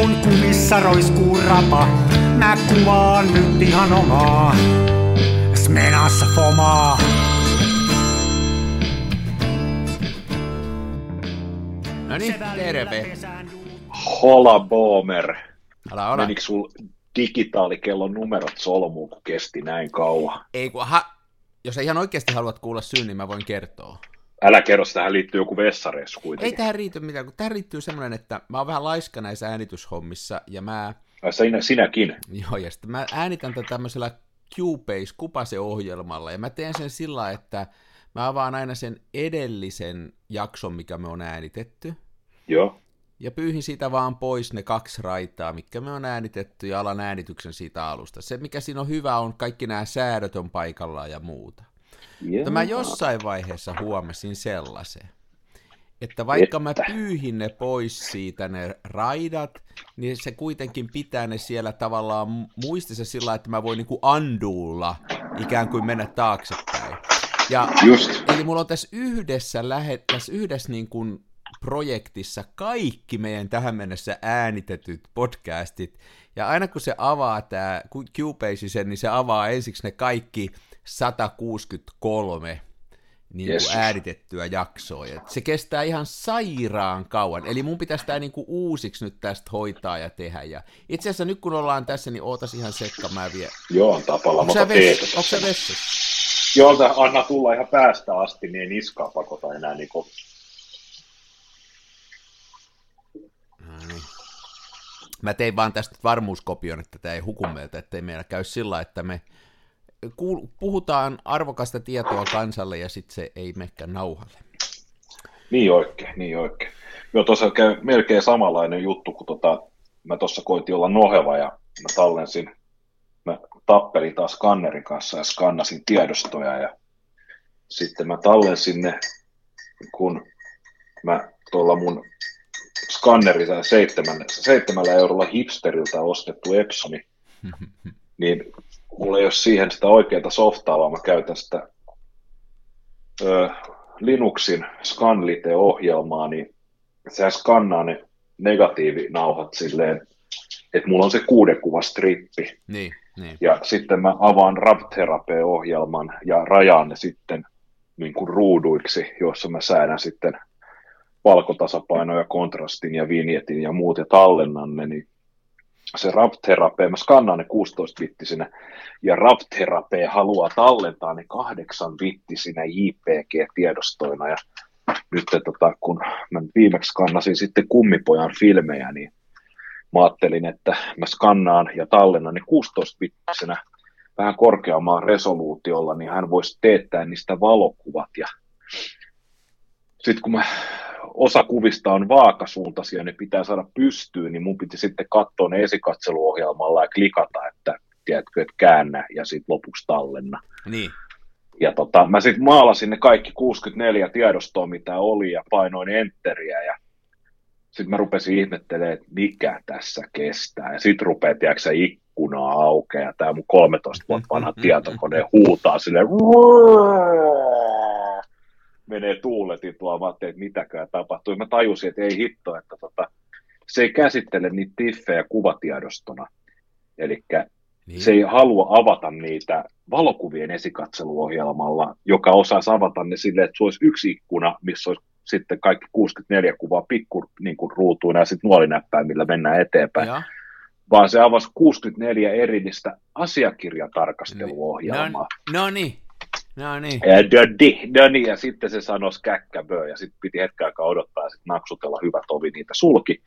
kun kumissa roiskuu rapa, mä kuvaan nyt ihan omaa. Smenassa fomaa. No niin, terve. Hola Boomer. Älä ole. Menikö sul digitaalikellon numerot solmuun, kun kesti näin kauan? Ei kun, ha, jos ihan oikeasti haluat kuulla syyn, niin mä voin kertoa. Älä kerro, että tähän liittyy joku vessareissu Ei kuitenkin. tähän riity mitään, kun tähän liittyy semmoinen, että mä oon vähän laiska näissä äänityshommissa, ja mä, Sinä, sinäkin. joo, ja sitten mä äänitän tätä tämmöisellä Cubase Kupase-ohjelmalla, ja mä teen sen sillä että mä avaan aina sen edellisen jakson, mikä me on äänitetty, Joo. ja pyyhin siitä vaan pois ne kaksi raitaa, mitkä me on äänitetty, ja alan äänityksen siitä alusta. Se, mikä siinä on hyvä, on kaikki nämä säädöt on paikallaan ja muuta. Mutta mä jossain vaiheessa huomasin sellaisen, että vaikka mä Että? pyyhin ne pois siitä ne raidat, niin se kuitenkin pitää ne siellä tavallaan muistissa sillä että mä voin niinku anduulla ikään kuin mennä taaksepäin. Ja Just. Eli mulla on tässä yhdessä, lähe, tässä yhdessä niin kuin projektissa kaikki meidän tähän mennessä äänitetyt podcastit, ja aina kun se avaa tämä Cubase sen, niin se avaa ensiksi ne kaikki 163 niin kuin Jeesus. äänitettyä jaksoa. Ja se kestää ihan sairaan kauan. Eli mun pitäisi tämä niin kuin uusiksi nyt tästä hoitaa ja tehdä. Ja itse asiassa nyt kun ollaan tässä, niin ootas ihan sekka, mä vielä. Joo, on tapalla, Onko mutta teetä. onko sä vessassa? Joo, anna tulla ihan päästä asti, niin ei niskaa pakota enää. Niin kuin... No niin. Mä tein vaan tästä varmuuskopion, että tämä ei huku meiltä, ettei meillä käy sillä, että me kuul- puhutaan arvokasta tietoa kansalle ja sitten se ei menekään nauhalle. Niin oikein, niin oikein. Joo, tuossa käy melkein samanlainen juttu, kun tota, mä tuossa koitin olla noheva ja mä tallensin, mä tappelin taas skannerin kanssa ja skannasin tiedostoja ja sitten mä tallensin ne, kun mä tuolla mun seitsemällä, seitsemällä eurolla hipsteriltä ostettu Epsoni, niin mulla ei ole siihen sitä oikeaa softaa, vaan mä käytän sitä ö, Linuxin Scanlite-ohjelmaa, niin sehän skannaa ne negatiivinauhat silleen, että mulla on se kuuden kuva strippi, Niin, niin. ja sitten mä avaan RAV-terapia-ohjelman ja rajaan ne sitten niin kuin ruuduiksi, joissa mä säädän sitten valkotasapainoja, kontrastin ja vinjetin ja muut ja tallennan ne, niin se RAV-terapia, mä skannaan ne 16-bittisinä, ja RAV-terapia haluaa tallentaa ne 8-bittisinä JPG-tiedostoina, ja nyt tota, kun mä viimeksi skannasin sitten kummipojan filmejä, niin mä ajattelin, että mä skannaan ja tallennan ne 16-bittisenä vähän korkeammalla resoluutiolla, niin hän voisi teettää niistä valokuvat, ja sitten kun mä, osa kuvista on vaakasuuntaisia, ne pitää saada pystyyn, niin mun piti sitten katsoa ne esikatseluohjelmalla ja klikata, että tiedätkö, että käännä ja sitten lopuksi tallenna. niin. Ja tota, mä sitten maalasin ne kaikki 64 tiedostoa, mitä oli, ja painoin enteriä, ja sitten mä rupesin ihmettelemään, että mikä tässä kestää. Ja sitten rupeaa, tiedätkö, ikkunaa aukeaa, ja tämä mun 13 vuotta vanha tietokone huutaa silleen, menee tuuletin mä ajattelin, että mitäkään tapahtuu. Ja mä tajusin, että ei hitto, että tota, se ei käsittele niitä tiffejä kuvatiedostona. Eli niin. se ei halua avata niitä valokuvien esikatseluohjelmalla, joka osaisi avata ne silleen, että se olisi yksi ikkuna, missä olisi sitten kaikki 64 kuvaa pikku niin kuin ruutuina ja sitten nuolinäppäimillä mennään eteenpäin, Joo. vaan se avasi 64 erillistä asiakirjatarkasteluohjelmaa. No niin, no niin. Ja dödi, dödi, ja sitten se sanoi käkkäbö, ja sitten piti hetken aikaa odottaa ja sitten naksutella hyvä tovi niitä sulki.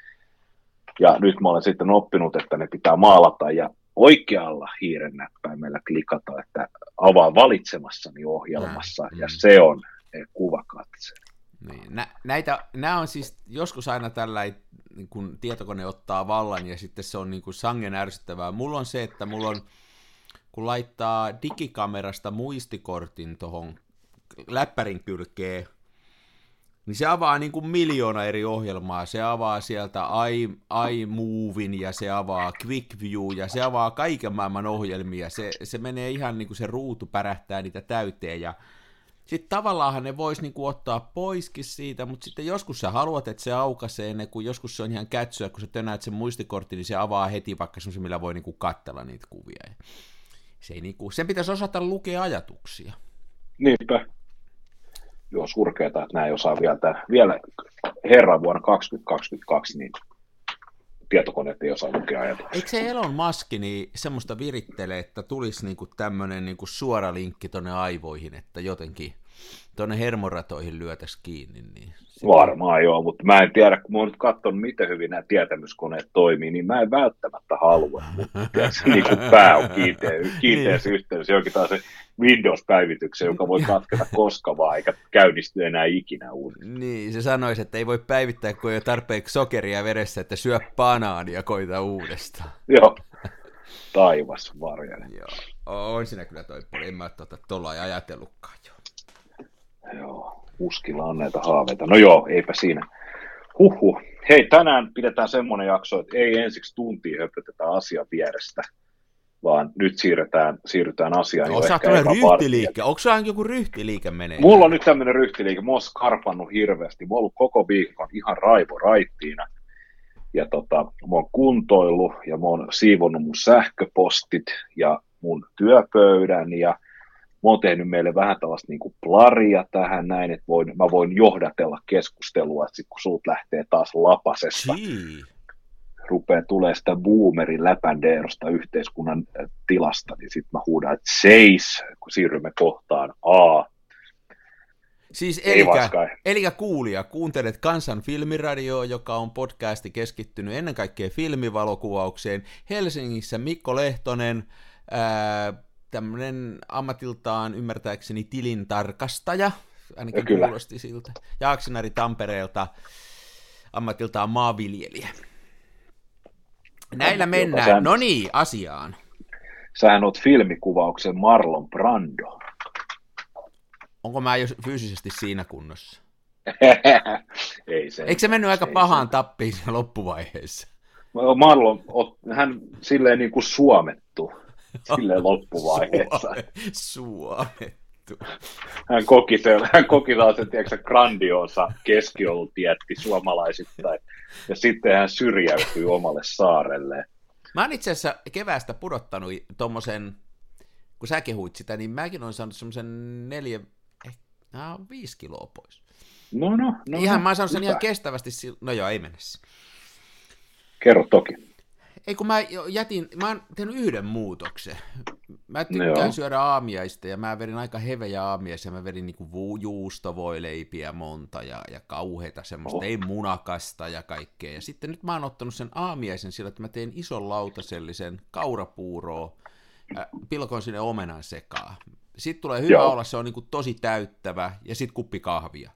Ja nyt mä olen sitten oppinut, että ne pitää maalata ja oikealla hiiren näppäimellä klikata, että avaa valitsemassani ohjelmassa, Mm, ja mm. se on kuvakatse. Niin, nä, näitä, nämä on siis joskus aina tällä, niin kun tietokone ottaa vallan ja sitten se on niin kuin sangen ärsyttävää. Mulla on se, että mulla on, kun laittaa digikamerasta muistikortin tuohon läppärin kylkeen, niin se avaa niin kuin miljoona eri ohjelmaa. Se avaa sieltä i, iMovin ja se avaa QuickView ja se avaa kaiken maailman ohjelmia. Se, se menee ihan niin kuin se ruutu pärähtää niitä täyteen ja sitten tavallaan ne vois niinku ottaa poiskin siitä, mutta sitten joskus sä haluat, että se aukaisee ne, kun joskus se on ihan kätsyä, kun sä tönäät sen muistikortti, niin se avaa heti vaikka semmoisen, millä voi niinku katsella niitä kuvia. Se ei niinku, sen pitäisi osata lukea ajatuksia. Niinpä. Joo, surkeeta, että näin ei osaa vielä, tämän, vielä herran vuonna 2022, niin tietokoneet ei osaa lukea ajatuksia. Eikö se Elon Musk niin semmoista virittele, että tulisi niinku tämmöinen niinku suora linkki tonne aivoihin, että jotenkin tuonne hermoratoihin lyötäisi kiinni. Niin Varmaan joo, mutta mä en tiedä, kun mä oon nyt katsonut, miten hyvin nämä tietämyskoneet toimii, niin mä en välttämättä halua. se niin kuin pää on kiinteä, kiinteässä niin. yhteydessä, jokin taas se Windows-päivityksen, joka voi katketa koska vaan, eikä käynnisty enää ikinä uudestaan. Niin, se sanoisi, että ei voi päivittää, kun ei ole tarpeeksi sokeria veressä, että syö banaania koita uudestaan. Joo, taivas varjele. Joo, on siinä kyllä toi en mä tuota tuolla ajatellutkaan jo. Joo, uskilla on näitä haaveita. No joo, eipä siinä. Huhhuh. Hei, tänään pidetään semmoinen jakso, että ei ensiksi tuntia höpötetä asian vierestä, vaan nyt siirrytään, siirrytään asiaan no, jo ehkä ryhtiliike. Onko se joku ryhtiliike menee? Mulla on nyt tämmöinen ryhtiliike. Mä oon skarpannut hirveästi. Mä oon ollut koko viikon ihan raivo raittiina. Ja tota, mä oon kuntoillut ja mä oon siivonnut mun sähköpostit ja mun työpöydän ja mä oon tehnyt meille vähän tällaista niin kuin plaria tähän näin, että voin, mä voin johdatella keskustelua, että sit kun sulta lähtee taas lapasesta, Gee. rupeaa tulee sitä boomerin läpändeerosta yhteiskunnan äh, tilasta, niin sitten mä huudan, että seis, kun siirrymme kohtaan A. Siis elikä, elikä kuulija, kuuntelet Kansan filmiradio, joka on podcasti keskittynyt ennen kaikkea filmivalokuvaukseen. Helsingissä Mikko Lehtonen, ää, tämmöinen ammatiltaan ymmärtääkseni tilintarkastaja, ainakin Kyllä. kuulosti siltä. Jaaksinari Tampereelta, ammatiltaan maanviljelijä. Näillä mennään. No niin, asiaan. Sähän oot filmikuvauksen Marlon Brando. Onko mä jo fyysisesti siinä kunnossa? ei se. Eikö se mennyt aika pahaan tappiin loppuvaiheessa? Marlon, hän silleen niin kuin suomettu sille loppuvaiheessa. Suomettu. Hän koki, se, hän koki sen, tiedätkö, grandiosa keskiolutietti suomalaisittain, ja sitten hän syrjäytyi omalle saarelle. Mä oon itse asiassa keväästä pudottanut tuommoisen, kun sä kehuit sitä, niin mäkin olen saanut semmoisen neljä, eh, viisi kiloa pois. No no, no Ihan no, mä oon saanut sen ihan kestävästi, no joo, ei mennessä. Kerro toki ei kun mä jätin, mä oon tehnyt yhden muutoksen. Mä tykkään Joo. syödä aamiaista ja mä vedin aika hevejä aamiaisia. Mä vedin niinku juustovoileipiä monta ja, ja kauheita semmoista, oh. ei munakasta ja kaikkea. Ja sitten nyt mä oon ottanut sen aamiaisen sillä, että mä teen ison lautasellisen kaurapuuroa, äh, pilkon sinne omenan sekaa. Sitten tulee hyvä Joo. olla, se on niinku tosi täyttävä ja sitten kuppi kahvia.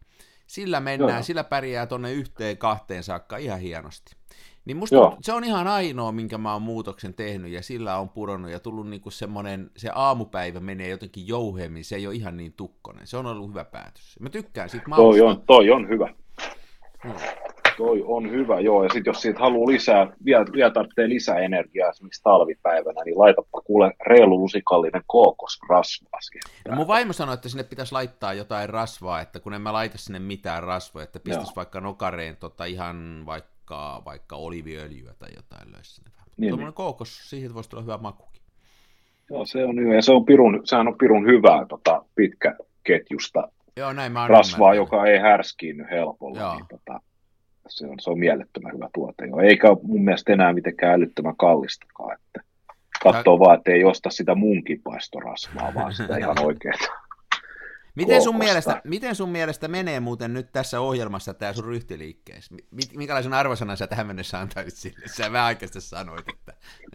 Sillä mennään, Joo. sillä pärjää tonne yhteen kahteen saakka ihan hienosti. Niin musta Joo. se on ihan ainoa, minkä mä oon muutoksen tehnyt, ja sillä on pudonnut, ja tullut niinku semmoinen, se aamupäivä menee jotenkin jouhemmin, se ei ole ihan niin tukkonen. Se on ollut hyvä päätös. Mä tykkään siitä mausta. Toi on, toi on hyvä. Hmm. Toi on hyvä, joo. Ja sitten jos siitä haluaa lisää, vielä, vielä tarvitsee lisää energiaa esimerkiksi talvipäivänä, niin laitapa kuule reilu lusikallinen kookosrasvaa no, mun vaimo sanoi, että sinne pitäisi laittaa jotain rasvaa, että kun en mä laita sinne mitään rasvaa, että pistäisi vaikka nokareen tota ihan vaikka vaikka, vaikka oliviöljyä tai jotain löysi Niin, Tuommoinen niin. kookos, siihen voisi tulla hyvä makukin. Joo, se on hyvä. Ja se on pirun, sehän on pirun hyvää tota, pitkä ketjusta Joo, näin mä rasvaa, joka ei härskiinny helpolla. Joo. Niin, tota, se, on, se on mielettömän hyvä tuote. Joo. Eikä mun mielestä enää mitenkään älyttömän kallistakaan. Että katsoo Tää... vaan, että ei osta sitä munkinpaistorasvaa, vaan sitä ihan oikeaa. Miten sun, mielestä, miten sun mielestä menee muuten nyt tässä ohjelmassa tämä sun ryhtiliikkeessä? Minkälaisen arvosanan sä tähän mennessä antaisit sille? Sä vähän aikaisesti sanoit, että...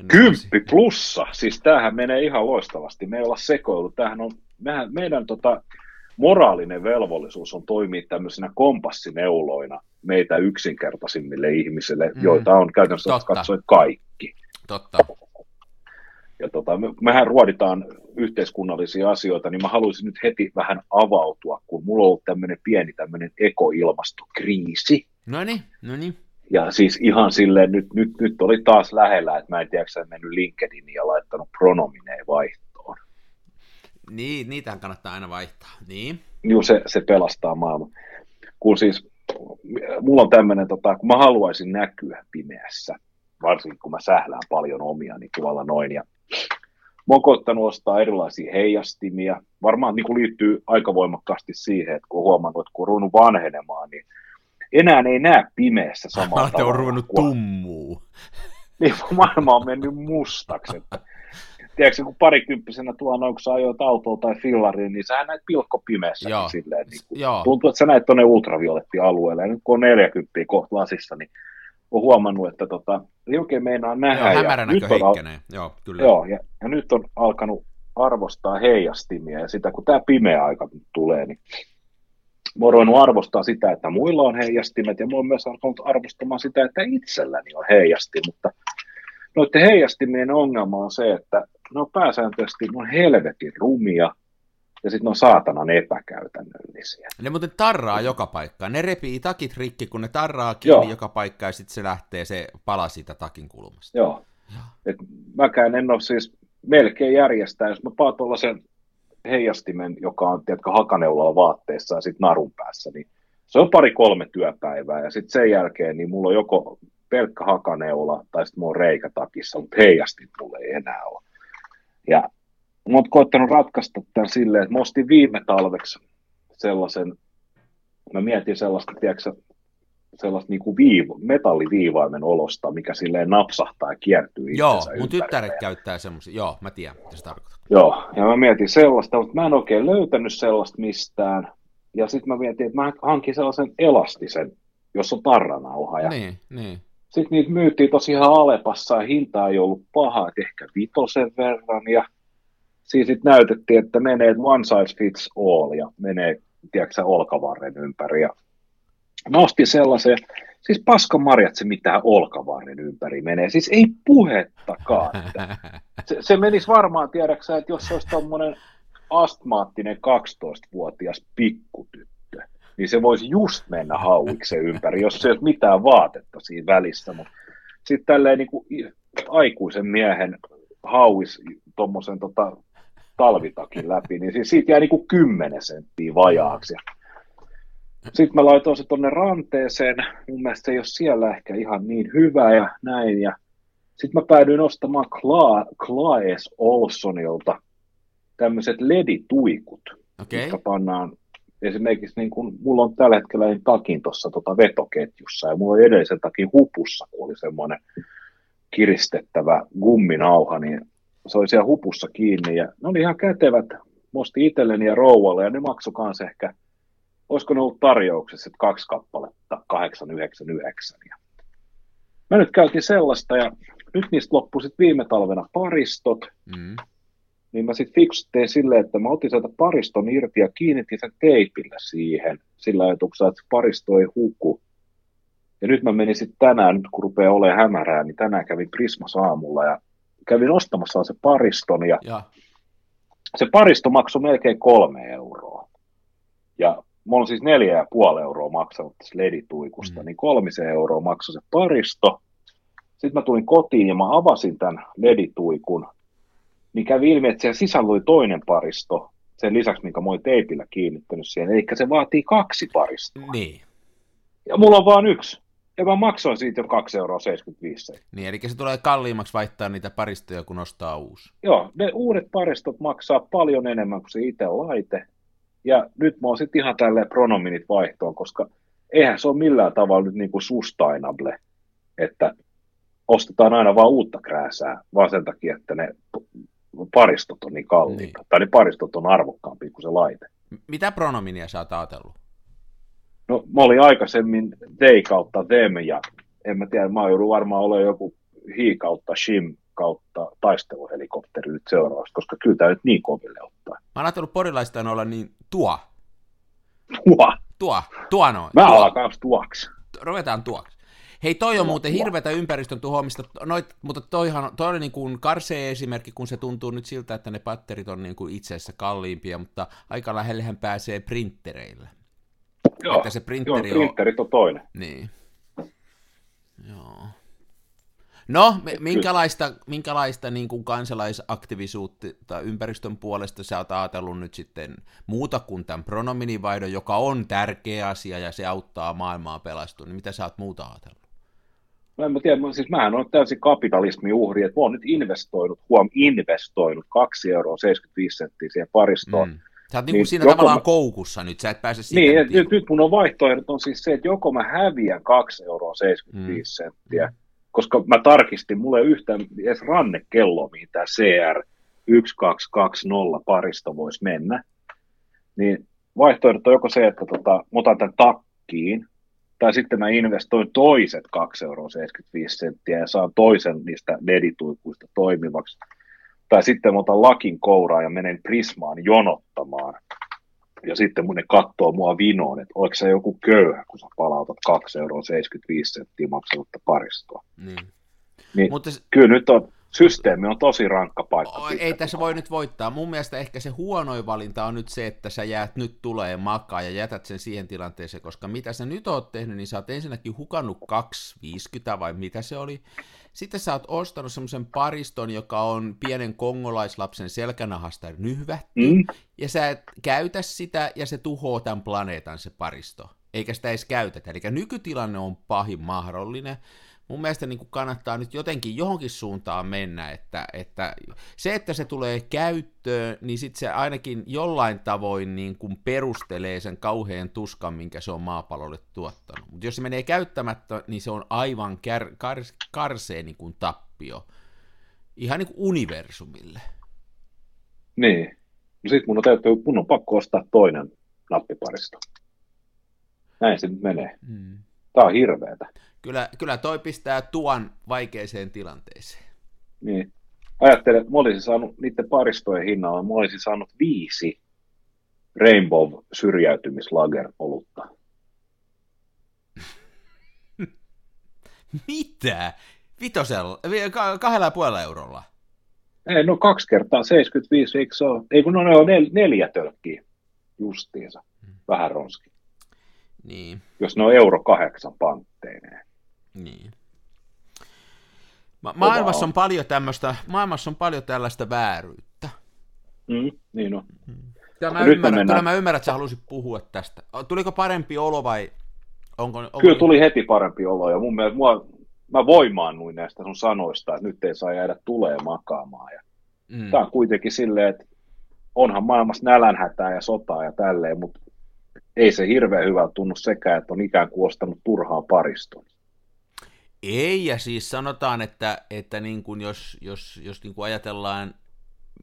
Kymppi plussa! Siis tämähän menee ihan loistavasti. Me ei olla sekoilu. Tämähän on, mehän, meidän tota, moraalinen velvollisuus on toimia tämmöisenä kompassineuloina meitä yksinkertaisimmille ihmisille, mm. joita on käytännössä katsoen kaikki. Totta ja tota, me, mehän ruoditaan yhteiskunnallisia asioita, niin mä haluaisin nyt heti vähän avautua, kun mulla on ollut tämmöinen pieni tämmöinen ekoilmastokriisi. No niin, no niin. Ja siis ihan silleen, nyt, nyt, nyt oli taas lähellä, että mä en tiedä, että mennyt LinkedIniin ja laittanut pronomineen vaihtoon. Niin, niitähän kannattaa aina vaihtaa, niin. Joo, se, se pelastaa maailman. Kun siis, mulla on tämmöinen, tota, kun mä haluaisin näkyä pimeässä, varsinkin kun mä sählään paljon omia, niin tuolla noin, ja koittanut ostaa erilaisia heijastimia. Varmaan niin kuin liittyy aika voimakkaasti siihen, että kun on huomannut, että kun on ruvennut vanhenemaan, niin enää ei näe pimeässä samalla tavalla. on ruvennut tummuu. Niin maailma on mennyt mustaksi. Että, tiedätkö, kun parikymppisenä tuolla noin, kun sä ajoit autoa tai fillariin, niin sä näet pilkko pimeässä. Joo. Silleen, niin kuin, Joo. Tuntuu, että sä näet tuonne ultravioletti-alueelle. Ja nyt kun on 40 kohta lasissa, niin on huomannut, että tota, ei oikein meinaa nähdä. Joo, ja nyt on, al- joo, kyllä. Joo, ja, ja, nyt on alkanut arvostaa heijastimia, ja sitä kun tämä pimeä aika tulee, niin mä oon ruvennut arvostaa sitä, että muilla on heijastimet, ja mä oon myös alkanut arvostamaan sitä, että itselläni on heijasti, mutta noiden heijastimien ongelma on se, että ne on pääsääntöisesti ne on helvetin rumia, ja sitten ne on saatanan epäkäytännöllisiä. Ne muuten tarraa joka paikkaan. Ne repii takit rikki, kun ne tarraa kiinni Joo. joka paikkaan, ja sitten se lähtee se pala siitä takin kulmasta. Joo. Et mäkään en ole siis melkein järjestää, jos mä paan tuollaisen heijastimen, joka on tiedätkö, hakaneulalla vaatteessa ja sitten narun päässä, niin se on pari-kolme työpäivää, ja sitten sen jälkeen niin mulla on joko pelkkä hakaneula tai sitten mulla on reikä takissa, mutta heijastin ei enää ole. Ja mä oon koettanut ratkaista tämän silleen, että mä ostin viime talveksi sellaisen, mä mietin sellaista, tiedätkö, sellaista niin kuin viivo, metalliviivaimen olosta, mikä silleen napsahtaa ja kiertyy Joo, mun tyttäret käyttää semmoisia, joo, mä tiedän, mitä se tarkoittaa. Joo, ja mä mietin sellaista, mutta mä en oikein löytänyt sellaista mistään, ja sitten mä mietin, että mä hankin sellaisen elastisen, jossa on tarranauha. Ja niin, niin. Sitten niitä myytiin tosiaan Alepassa, ja hinta ei ollut paha, että ehkä vitosen verran, ja Siis sitten näytettiin, että menee one size fits all ja menee, tiedätkö olkavarren ympäri. Ja mä ostin sellaisen, siis paska marjat se mitään olkavarren ympäri menee. Siis ei puhettakaan. Se, se menisi varmaan, tiedäksä, että jos se olisi tuommoinen astmaattinen 12-vuotias pikkutyttö, niin se voisi just mennä hauiksen ympäri, jos se ei ole mitään vaatetta siinä välissä. Mutta sitten tälleen niin kuin aikuisen miehen hauis tuommoisen tota, talvitakin läpi, niin siis siitä jää niin kuin 10 senttiä vajaaksi. Sitten mä laitoin se tonne ranteeseen, mun mielestä se ei ole siellä ehkä ihan niin hyvä ja näin. Ja sitten mä päädyin ostamaan Cla- Claes Olsonilta tämmöiset ledituikut, okay. jotka pannaan esimerkiksi niin kun, mulla on tällä hetkellä niin takin tuossa tota vetoketjussa ja mulla on edellisen takin hupussa, kun oli semmoinen kiristettävä gumminauha, niin se oli siellä hupussa kiinni ja ne oli ihan kätevät. Mosti itselleni ja rouvalle ja ne maksoi kanssa ehkä, olisiko ne ollut tarjouksessa, että kaksi kappaletta, 899. Ja mä nyt käytin sellaista ja nyt niistä loppui sitten viime talvena paristot, mm. niin mä sitten fiksuttiin silleen, että mä otin sieltä pariston irti ja kiinnitin sen teipillä siihen, sillä ajatuksella, että paristo ei huku. Ja nyt mä menin sitten tänään, nyt kun rupeaa olemaan hämärää, niin tänään kävin Prismas aamulla ja kävin ostamassa se pariston ja, ja. se paristo maksoi melkein kolme euroa. Ja mulla on siis neljä ja puoli euroa maksanut tässä ledituikusta, mm. niin kolmisen euroa maksoi se paristo. Sitten mä tulin kotiin ja mä avasin tämän ledituikun, niin kävi ilmi, että siellä sisällä oli toinen paristo, sen lisäksi, minkä mä olin teipillä kiinnittänyt siihen, eli se vaatii kaksi paristoa. Niin. Ja mulla on vain yksi. Ja mä maksoin siitä jo 2,75 euroa. Niin, eli se tulee kalliimmaksi vaihtaa niitä paristoja, kun ostaa uusi. Joo, ne uudet paristot maksaa paljon enemmän kuin se itse laite. Ja nyt mä oon sitten ihan tälleen pronominit vaihtoon, koska eihän se ole millään tavalla nyt niin kuin sustainable, että ostetaan aina vaan uutta krääsää, vaan sen takia, että ne paristot on niin kalliita. Niin. Tai ne paristot on arvokkaampia kuin se laite. Mitä pronominia sä oot ajatellut? No, mä olin aikaisemmin they kautta them ja en mä tiedä, mä joudun varmaan olemaan joku he kautta shim kautta taisteluhelikopteri nyt seuraavaksi, koska kyllä tämä nyt niin koville ottaa. Mä oon ajatellut porilaista olla niin tuo. Tuo? Tuo, tuo no. Mä alan kanssa tuoksi. Ruvetaan tuoksi. Hei, toi on muuten hirveätä ympäristön tuhoamista, noit, mutta toihan, toi oli niin kuin karsee esimerkki, kun se tuntuu nyt siltä, että ne patterit on niin kuin itse asiassa kalliimpia, mutta aika lähellehän pääsee printtereillä. Joo, että se printeri joo, printerit on toinen. Niin. Joo. No, minkälaista, minkälaista niin kuin kansalaisaktiivisuutta ympäristön puolesta sä oot ajatellut nyt sitten muuta kuin tämän pronominivaihdon, joka on tärkeä asia ja se auttaa maailmaa pelastumaan, niin mitä sä oot muuta ajatellut? No en mä tiedä, siis mähän olen täysin kapitalismi uhri, että mä oon nyt investoinut, huom, investoinut 2 euroa 75 senttiä siihen paristoon. Mm. Sä oot niin niin siinä tavallaan mä... koukussa nyt, sä et pääse siitä. Niin, nyt, nyt, nyt mun on vaihtoehdot on siis se, että joko mä häviän 2 euroa 75 mm. senttiä, koska mä tarkistin, mulla ei yhtään edes rannekello, mihin tämä CR 1220 parista voisi mennä, niin vaihtoehdot on joko se, että tota, mä otan tämän takkiin, tai sitten mä investoin toiset 2,75 euroa ja saan toisen niistä ledituikuista toimivaksi. Tai sitten mä otan lakin kouraa ja menen Prismaan jonottamaan ja sitten mun ne katsoo mua vinoon, että oliko se joku köyhä, kun sä palautat 2,75 euroa maksanutta paristoa. Niin. niin Mutta kyllä nyt on, systeemi on tosi rankka paikka. O, ei tässä voi nyt voittaa. Mun mielestä ehkä se huonoin valinta on nyt se, että sä jäät nyt tulee makaa ja jätät sen siihen tilanteeseen, koska mitä sä nyt oot tehnyt, niin sä oot ensinnäkin hukannut 2,50 vai mitä se oli. Sitten sä oot ostanut semmoisen pariston, joka on pienen kongolaislapsen selkänahasta nyhvätty, mm. ja sä et käytä sitä, ja se tuhoaa tämän planeetan se paristo. Eikä sitä edes käytetä. Eli nykytilanne on pahin mahdollinen mun mielestä niin kuin kannattaa nyt jotenkin johonkin suuntaan mennä, että, että se, että se tulee käyttöön, niin sitten se ainakin jollain tavoin niin kuin perustelee sen kauhean tuskan, minkä se on maapallolle tuottanut. Mutta jos se menee käyttämättä, niin se on aivan kär, kar, karseen niin kuin tappio. Ihan niin kuin universumille. Niin. No sitten mun on, täytyy, mun on pakko ostaa toinen nappiparista. Näin se nyt menee. Mm. Tämä on hirveetä. Kyllä, kyllä toi pistää tuon vaikeeseen tilanteeseen. Niin. Ajattelen, että mä olisin saanut niiden paristojen hinnalla, mä olisin saanut viisi Rainbow syrjäytymislager olutta. Mitä? Vitosella? Kahdella puolella eurolla? Ei, no kaksi kertaa 75, eikö se ole? Ei kun no ne on nel, neljä tölkkiä justiinsa. Hmm. Vähän ronski. Niin. Jos ne on euro kahdeksan pantteineen. Niin. Ma- maailmassa on paljon tämmöistä, maailmassa on paljon tällaista vääryyttä. Mm, niin on. Mm. Kyllä mä, ymmärrän, kyllä mä ymmärrän, että sä halusit puhua tästä. Tuliko parempi olo vai onko... onko kyllä tuli heti parempi olo ja mun mielestä mua, mä voimaannuin näistä sun sanoista, että nyt ei saa jäädä tulee makaamaan. Ja mm. Tämä on kuitenkin silleen, että onhan maailmassa nälänhätää ja sotaa ja tälleen, mutta ei se hirveän hyvä tunnu sekään, että on ikään kuin ostanut turhaa pariston. Ei, ja siis sanotaan, että, että niin kuin jos, jos, jos niin kuin ajatellaan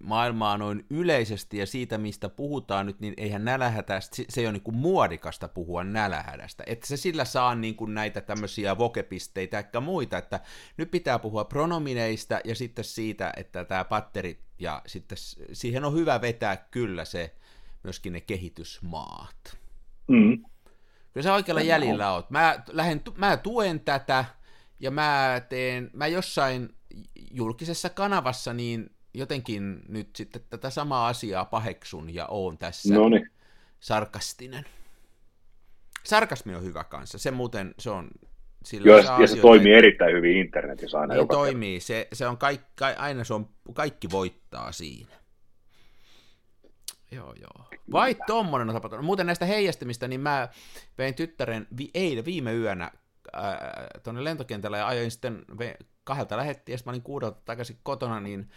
maailmaa noin yleisesti ja siitä, mistä puhutaan nyt, niin eihän nälähätästä, se ei ole niin kuin muodikasta puhua nälähädästä. Että se sillä saa niin kuin näitä tämmöisiä vokepisteitä ja muita, että nyt pitää puhua pronomineista ja sitten siitä, että tämä patteri, ja sitten siihen on hyvä vetää kyllä se, myöskin ne kehitysmaat. Mm. Kyllä sä oikealla jäljellä oot. Mä, lähden, mä tuen tätä, ja mä teen, mä jossain julkisessa kanavassa niin jotenkin nyt sitten tätä samaa asiaa paheksun ja oon tässä Noniin. sarkastinen. Sarkasmi on hyvä kanssa, se muuten, se on sillä Joo, ja se toimii erittäin hyvin internetissä aina. Niin toimii, se, se on kaikki, aina se on, kaikki voittaa siinä. Joo, joo. Vai tommonen on tapahtunut. Muuten näistä heijastimista, niin mä vein tyttären vi- eilen viime yönä tuonne lentokentälle ja ajoin sitten kahdelta lähettiin, ja sitten mä olin kuudelta takaisin kotona, niin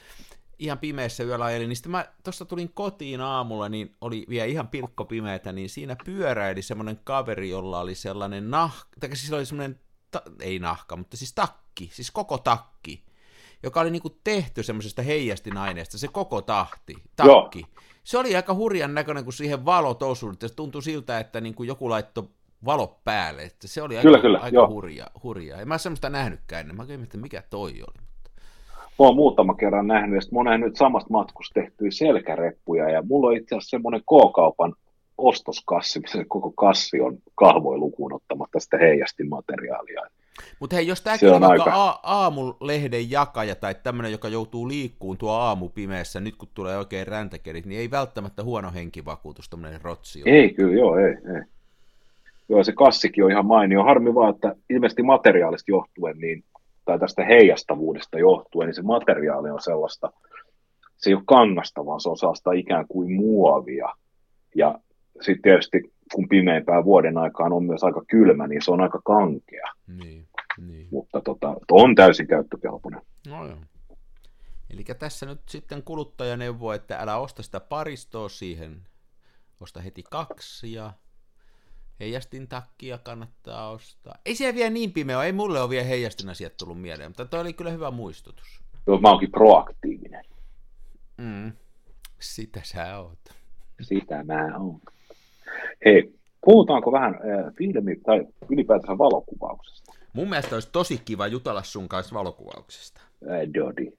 ihan pimeässä yöllä ajelin, niin sitten mä tuosta tulin kotiin aamulla, niin oli vielä ihan pilkko pimeätä, niin siinä pyöräili semmoinen kaveri, jolla oli sellainen nahka, tai siis oli semmoinen, ta- ei nahka, mutta siis takki, siis koko takki, joka oli niinku tehty semmoisesta heijastinaineesta, se koko tahti, takki. Joo. Se oli aika hurjan näköinen, kun siihen valot osuivat, se tuntui siltä, että niinku joku laittoi valo päälle, että se oli kyllä, aika, kyllä, aika hurja, hurja. En mä semmoista nähnytkään ennen, mä että mikä toi oli. Mä oon muutama kerran nähnyt, ja sitten mä oon nähnyt samasta matkusta tehtyjä selkäreppuja, ja mulla on itse asiassa semmoinen K-kaupan ostoskassi, missä koko kassi on kahvoja lukuun ottamatta sitä heijastinmateriaalia. Mutta hei, jos tämäkin on, on aika... aamulehden jakaja tai tämmöinen, joka joutuu liikkuun tuo aamupimeessä, nyt kun tulee oikein räntäkerit, niin ei välttämättä huono henkivakuutus, tämmöinen rotsi Ei, kyllä, joo, ei, ei. Joo, se kassikin on ihan mainio. Harmi vaan, että ilmeisesti materiaalista johtuen, niin tai tästä heijastavuudesta johtuen, niin se materiaali on sellaista, se ei ole kangasta, vaan se on sellaista ikään kuin muovia. Ja sitten tietysti kun pimeämpää vuoden aikaan on myös aika kylmä, niin se on aika kankea. Niin, niin. Mutta tota, on täysin käyttökelpoinen. No joo. Eli tässä nyt sitten kuluttaja neuvoo, että älä osta sitä paristoa siihen, osta heti kaksi ja heijastin takkia kannattaa ostaa. Ei siellä vielä niin pimeä ei mulle ole vielä heijastin asiat tullut mieleen, mutta toi oli kyllä hyvä muistutus. Joo, mä oonkin proaktiivinen. Mm. Sitä sä oot. Sitä mä oon. Hei, puhutaanko vähän äh, filmi- tai ylipäätänsä valokuvauksesta? Mun mielestä olisi tosi kiva jutella sun kanssa valokuvauksesta. Äh, Dodi.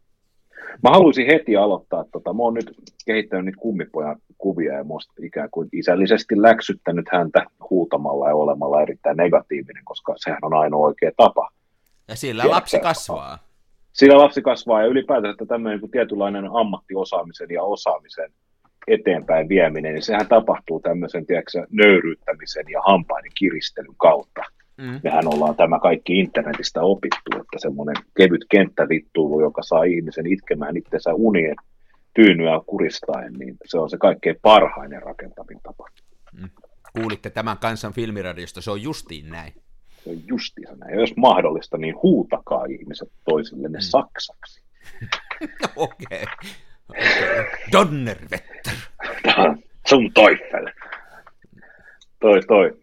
Mä haluaisin heti aloittaa, tota, mä oon nyt kehittänyt niitä kummipojan kuvia ja musta ikään kuin isällisesti läksyttänyt häntä huutamalla ja olemalla erittäin negatiivinen, koska sehän on ainoa oikea tapa. Ja sillä lapsi kasvaa. Sillä lapsi kasvaa ja ylipäätään että tämmöinen niin tietynlainen ammattiosaamisen ja osaamisen eteenpäin vieminen, niin sehän tapahtuu tämmöisen tiedätkö, nöyryyttämisen ja hampaiden kiristelyn kautta. Mm. Mehän ollaan tämä kaikki internetistä opittu, että semmoinen kevyt kenttävittuulu, joka saa ihmisen itkemään itsensä unien tyynyä kuristaen, niin se on se kaikkein parhainen rakentavin tapa. Mm. Kuulitte tämän kansan filmiradiosta, se on justiin näin. Se on justiin näin. Ja jos mahdollista, niin huutakaa ihmiset toisille ne mm. saksaksi. Okei. okay. Okay. Donnerwetter. Sun Teufel. Toi, toi.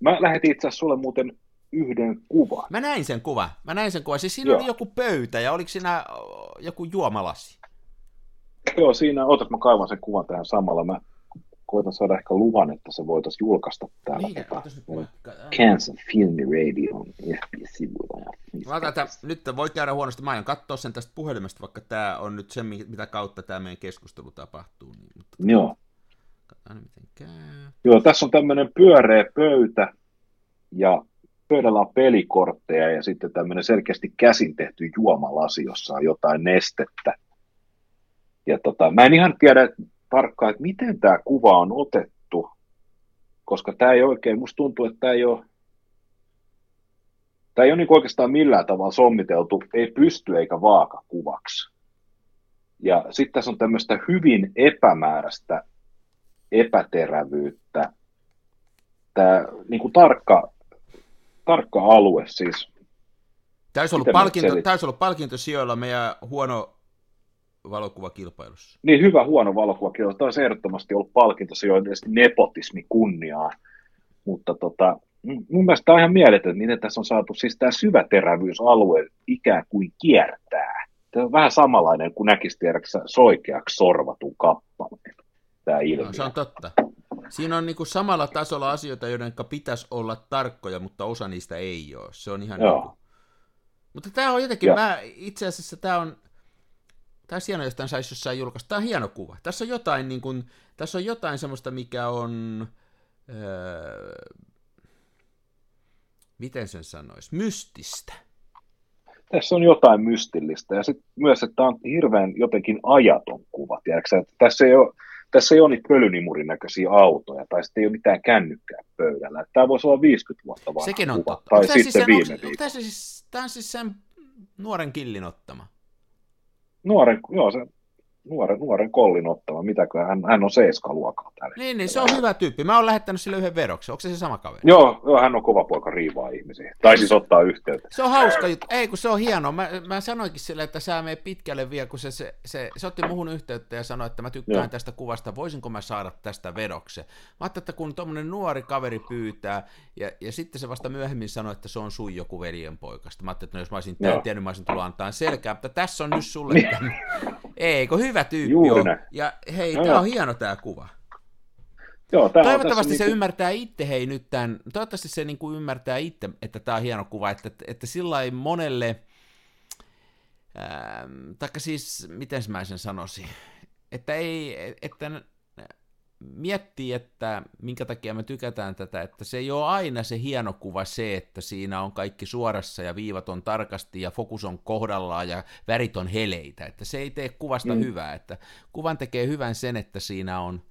Mä lähetin itse asiassa sulle muuten yhden kuvan. Mä näin sen kuvan. Mä näin sen kuvan. Siis siinä Joo. oli joku pöytä ja oliko siinä joku juomalasi? Joo, siinä, otas mä kaivan sen kuvan tähän samalla. Mä koitan saada ehkä luvan, että se voitaisiin julkaista täällä. Niin, tota, Kansas Film Radio on FB-sivuilla. Mä nyt voi käydä huonosti. Mä aion katsoa sen tästä puhelimesta, vaikka tämä on nyt se, mitä kautta tämä meidän keskustelu tapahtuu. Niin, mutta... Joo. Katsotaan miten käy. Joo, tässä on tämmöinen pyöreä pöytä ja pöydällä on pelikortteja ja sitten tämmöinen selkeästi käsin tehty juomalasi, jossa on jotain nestettä. Ja tota, mä en ihan tiedä tarkkaan, että miten tämä kuva on otettu, koska tämä ei oikein, musta tuntuu, että tämä ei ole, tämä ei ole niin oikeastaan millään tavalla sommiteltu, ei pysty eikä vaaka kuvaksi. Ja sitten tässä on tämmöistä hyvin epämääräistä epäterävyyttä. Tämä niin kuin tarkka, tarkka alue siis. Tämä olisi ollut, palkinto, olisi ollut palkinto sijoilla meidän huono valokuvakilpailussa. Niin, hyvä huono valokuvakilpailu. Tämä olisi ehdottomasti ollut palkinto sijoilla nepotismi kunniaa. Mutta tota, mun mielestä tämä on ihan mieletön, miten tässä on saatu siis tämä syväterävyysalue ikään kuin kiertää. Tämä on vähän samanlainen kuin näkisi tiedäksä soikeaksi sorvatun kappaleen tämä ilmiö. No, se on totta. Siinä on niinku samalla tasolla asioita, joiden pitäisi olla tarkkoja, mutta osa niistä ei ole. Se on ihan Joo. Niinku... Mutta tämä on jotenkin, mä, itse asiassa tämä on, tämä on hieno, jos tämän saisi jossain julkaista. Tämä on hieno kuva. Tässä on jotain, niin kuin, tässä on jotain semmoista, mikä on, öö, miten sen sanoisi, mystistä. Tässä on jotain mystillistä ja sitten myös, että tämä on hirveän jotenkin ajaton kuva. Tiedätkö, tässä ei ole, tässä ei ole niitä pölynimurin näköisiä autoja, tai sitten ei ole mitään kännykkää pöydällä. Tämä voisi olla 50 vuotta vanha Sekin on kuva, totta. tai onko sitten siis viime viikolla. Siis, tämä on siis sen nuoren killin ottama. Nuoren, joo, se nuoren, nuoren kollin ottama. Mitäkö hän, hän on seiskaluokalla tällä Niin, niin, se on hyvä tyyppi. Mä oon lähettänyt sille yhden veroksen. Onko se se sama kaveri? Joo, joo, hän on kova poika riivaa ihmisiä. Tai siis ottaa yhteyttä. Se on hauska juttu. Ei, kun se on hieno. Mä, mä sanoinkin sille, että sä menee pitkälle vielä, kun se, se, se, se otti muhun yhteyttä ja sanoi, että mä tykkään Joo. tästä kuvasta, voisinko mä saada tästä vedoksen. Mä ajattelin, että kun tommonen nuori kaveri pyytää, ja, ja sitten se vasta myöhemmin sanoi, että se on sun joku veljenpoikasta. Mä ajattelin, että no, jos mä olisin tämän tiennyt, mä olisin tullut antaa selkää, mutta tässä on nyt sulle tämä. Ei, kun hyvä tyyppi Juuri on. näin. Ja hei, Joo, tää on hieno tää kuva. Joo, tää Toivottavasti se niinku- ymmärtää itse, hei nyt tämän, toivottavasti se niin kuin ymmärtää itse, että tämä on hieno kuva, että, että sillä lailla monelle, ähm, taikka siis, miten mä sen sanoisin, että ei, että miettii, että minkä takia me tykätään tätä, että se ei ole aina se hieno kuva se, että siinä on kaikki suorassa ja viivat on tarkasti ja fokus on kohdallaan ja värit on heleitä, että se ei tee kuvasta Mm. hyvää, että kuvan tekee hyvän sen, että siinä on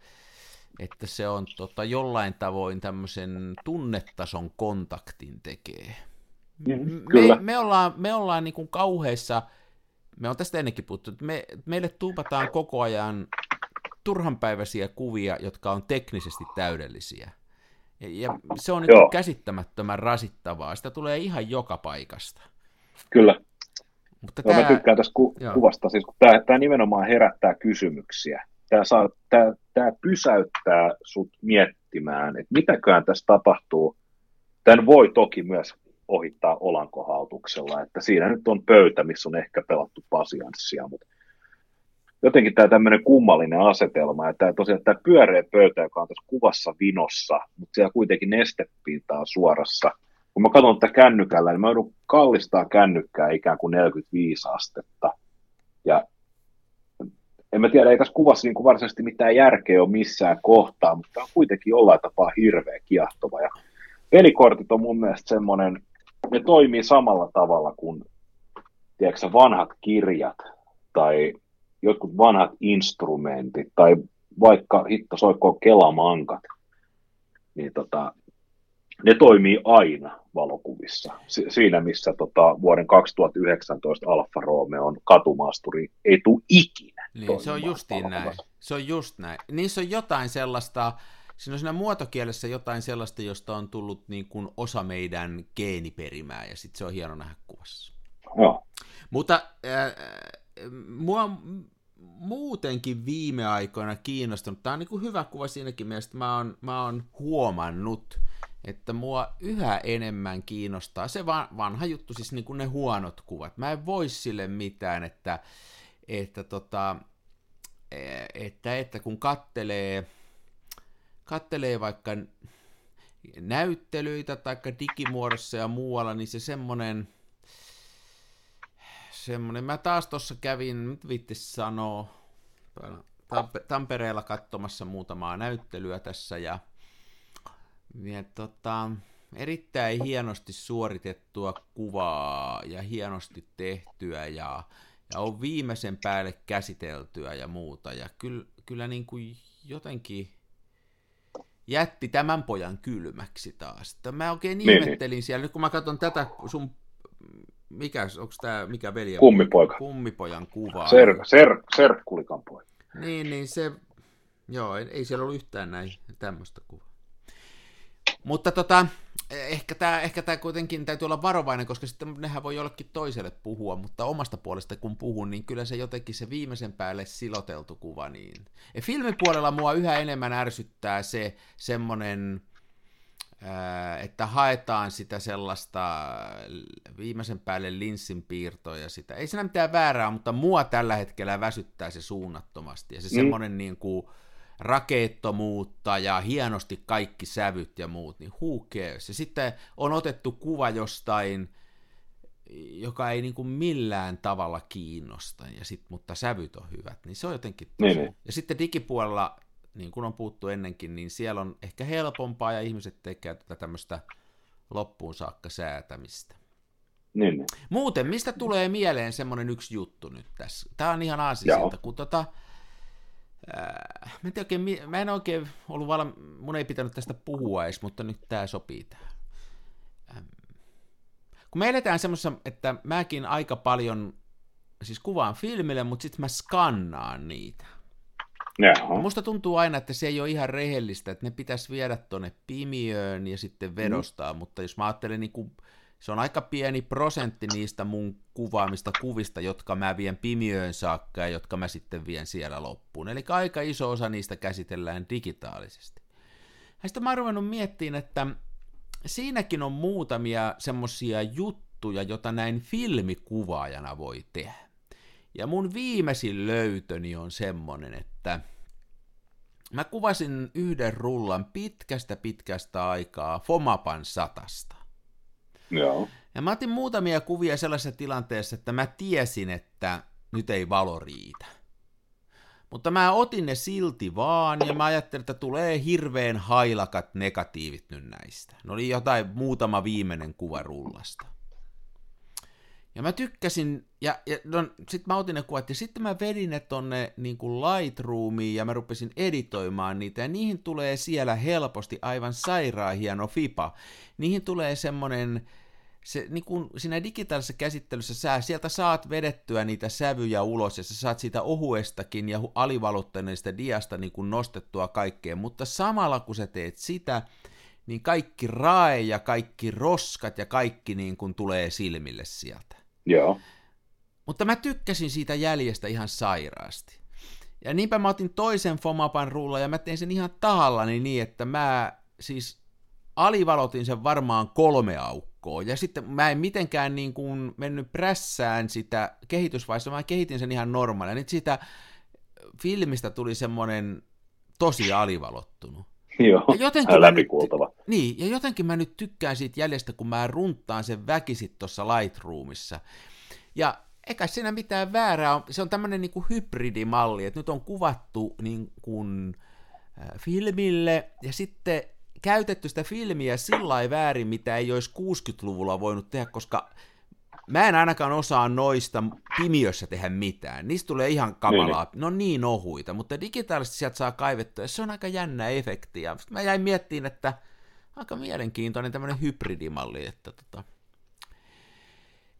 että se on tota, jollain tavoin tämmöisen tunnetason kontaktin tekee. Mm, kyllä. Me, me ollaan, me ollaan niin kuin kauheissa, me on tästä ennenkin puhuttu, että me, meille tuupataan koko ajan turhanpäiväisiä kuvia, jotka on teknisesti täydellisiä. Ja, ja se on niin käsittämättömän rasittavaa. Sitä tulee ihan joka paikasta. Kyllä. Mutta tämä... Mä tykkään tästä ku- kuvasta, siis kun tämä, tämä nimenomaan herättää kysymyksiä. Tämä, saa, tämä, tämä pysäyttää sut miettimään, että mitäköhän tässä tapahtuu. Tämän voi toki myös ohittaa olankohautuksella, että siinä nyt on pöytä, missä on ehkä pelattu pasianssia, mutta jotenkin tämä tämmöinen kummallinen asetelma, että tämä tosiaan tämä pyöreä pöytä, joka on tässä kuvassa vinossa, mutta siellä kuitenkin nestepintaa suorassa. Kun mä katson tätä kännykällä, niin mä joudun kallistaa kännykkää ikään kuin 45 astetta. Ja en mä tiedä, ei tässä kuvassa niin kuin varsinaisesti mitään järkeä ole missään kohtaa, mutta tämä on kuitenkin jollain tapaa hirveä kiehtova. Ja pelikortit on mun mielestä semmoinen, ne toimii samalla tavalla kuin tiedätkö, vanhat kirjat tai jotkut vanhat instrumentit tai vaikka hitto soikkoon kelamankat, niin tota, ne toimii aina valokuvissa. Si- siinä, missä tota, vuoden 2019 Alfa Romeo katumaasturi ei tule ikinä. Niin, se on justiin näin. Se on just näin. Niissä on jotain sellaista, siinä on siinä muotokielessä jotain sellaista, josta on tullut niin kuin osa meidän geeniperimää, ja sitten se on hieno nähdä kuvassa. Joo. Mutta äh, mua muutenkin viime aikoina kiinnostunut. Tämä on niin kuin hyvä kuva siinäkin mielessä, mä oon, mä oon huomannut, että mua yhä enemmän kiinnostaa se vanha juttu, siis niin kuin ne huonot kuvat. Mä en voi sille mitään, että, että, tota, että, että kun kattelee, kattelee vaikka näyttelyitä tai digimuodossa ja muualla, niin se semmoinen, semmoinen, mä taas tuossa kävin, nyt viitti sanoa, Tampereella katsomassa muutamaa näyttelyä tässä ja, ja tota, erittäin hienosti suoritettua kuvaa ja hienosti tehtyä ja, ja on viimeisen päälle käsiteltyä ja muuta. Ja kyllä, kyllä niin kuin jotenkin jätti tämän pojan kylmäksi taas. Mä oikein niin, niin. ihmettelin niin. siellä, nyt kun mä katson tätä sun mikä, onko tämä, mikä veli? Kummipoika. Kummipojan kuva. Ser, ser, serkkulikan poika. Niin, niin se, joo, ei, ei siellä ollut yhtään näin tämmöistä kuvaa. Mutta tota, ehkä tämä ehkä tää kuitenkin täytyy olla varovainen, koska sitten nehän voi jollekin toiselle puhua, mutta omasta puolesta kun puhun, niin kyllä se jotenkin se viimeisen päälle siloteltu kuva, niin... Ja filmipuolella mua yhä enemmän ärsyttää se semmonen että haetaan sitä sellaista viimeisen päälle linssin piirtoa ja sitä. Ei siinä mitään väärää, mutta mua tällä hetkellä väsyttää se suunnattomasti. Ja se mm. semmoinen niin kuin rakeettomuutta ja hienosti kaikki sävyt ja muut, niin who cares? Ja sitten on otettu kuva jostain, joka ei niin kuin millään tavalla kiinnosta, ja sit, mutta sävyt on hyvät, niin se on jotenkin tosi. Niin. Ja sitten digipuolella niin kuin on puhuttu ennenkin, niin siellä on ehkä helpompaa ja ihmiset tekevät tätä tämmöistä loppuun saakka säätämistä. Niin, niin. Muuten, mistä tulee mieleen semmoinen yksi juttu nyt tässä? Tämä on ihan aasisilta, kun tota, äh, mä, en oikein, mä en oikein ollut valmi, mun ei pitänyt tästä puhua edes, mutta nyt tämä sopii tähän. Ähm, kun me eletään semmoisessa, että mäkin aika paljon, siis kuvaan filmille, mutta sitten mä skannaan niitä. Jaha. Musta tuntuu aina, että se ei ole ihan rehellistä, että ne pitäisi viedä tuonne pimiöön ja sitten vedostaa, mm. mutta jos mä ajattelen, niin kuin, se on aika pieni prosentti niistä mun kuvaamista kuvista, jotka mä vien pimiöön saakka ja jotka mä sitten vien siellä loppuun. Eli aika iso osa niistä käsitellään digitaalisesti. Ja sitten mä oon ruvennut miettimään, että siinäkin on muutamia semmosia juttuja, jota näin filmikuvaajana voi tehdä. Ja mun viimeisin löytöni on semmonen, että mä kuvasin yhden rullan pitkästä pitkästä aikaa Fomapan satasta. Joo. Ja mä otin muutamia kuvia sellaisessa tilanteessa, että mä tiesin, että nyt ei valo riitä. Mutta mä otin ne silti vaan, ja mä ajattelin, että tulee hirveän hailakat negatiivit nyt näistä. Ne oli jotain muutama viimeinen kuva rullasta. Ja mä tykkäsin, ja, ja no, sit mä otin ne kuvat, ja sitten mä vedin ne tonne niin kuin Lightroomiin, ja mä rupesin editoimaan niitä, ja niihin tulee siellä helposti aivan sairaan hieno fipa. Niihin tulee semmonen se, niin kun siinä digitaalisessa käsittelyssä sä sieltä saat vedettyä niitä sävyjä ulos ja sä saat siitä ohuestakin ja alivalutteneista diasta niin kun nostettua kaikkea, mutta samalla kun sä teet sitä, niin kaikki rae ja kaikki roskat ja kaikki niin kun tulee silmille sieltä. Joo. Mutta mä tykkäsin siitä jäljestä ihan sairaasti. Ja niinpä mä otin toisen Fomapan rulla ja mä tein sen ihan tahallani niin, että mä siis alivalotin sen varmaan kolme aukkoa. Ja sitten mä en mitenkään niin kuin mennyt prässään sitä kehitysvaiheessa, mä kehitin sen ihan normaalia. Nyt siitä filmistä tuli semmoinen tosi alivalottunut. Joo, Ja jotenkin mä nyt, niin, ja jotenkin mä nyt tykkään siitä jäljestä, kun mä runtaan sen väkisit tuossa Lightroomissa. Ja eikä siinä mitään väärää on, se on tämmöinen niin kuin hybridimalli, että nyt on kuvattu niin kuin, äh, filmille ja sitten käytetty sitä filmiä sillä lailla väärin, mitä ei olisi 60-luvulla voinut tehdä, koska mä en ainakaan osaa noista pimiössä tehdä mitään. Niistä tulee ihan kamalaa, ne on niin ohuita, mutta digitaalisesti sieltä saa kaivettua, se on aika jännä efekti. Ja mä jäin miettiin, että aika mielenkiintoinen tämmöinen hybridimalli, että tota,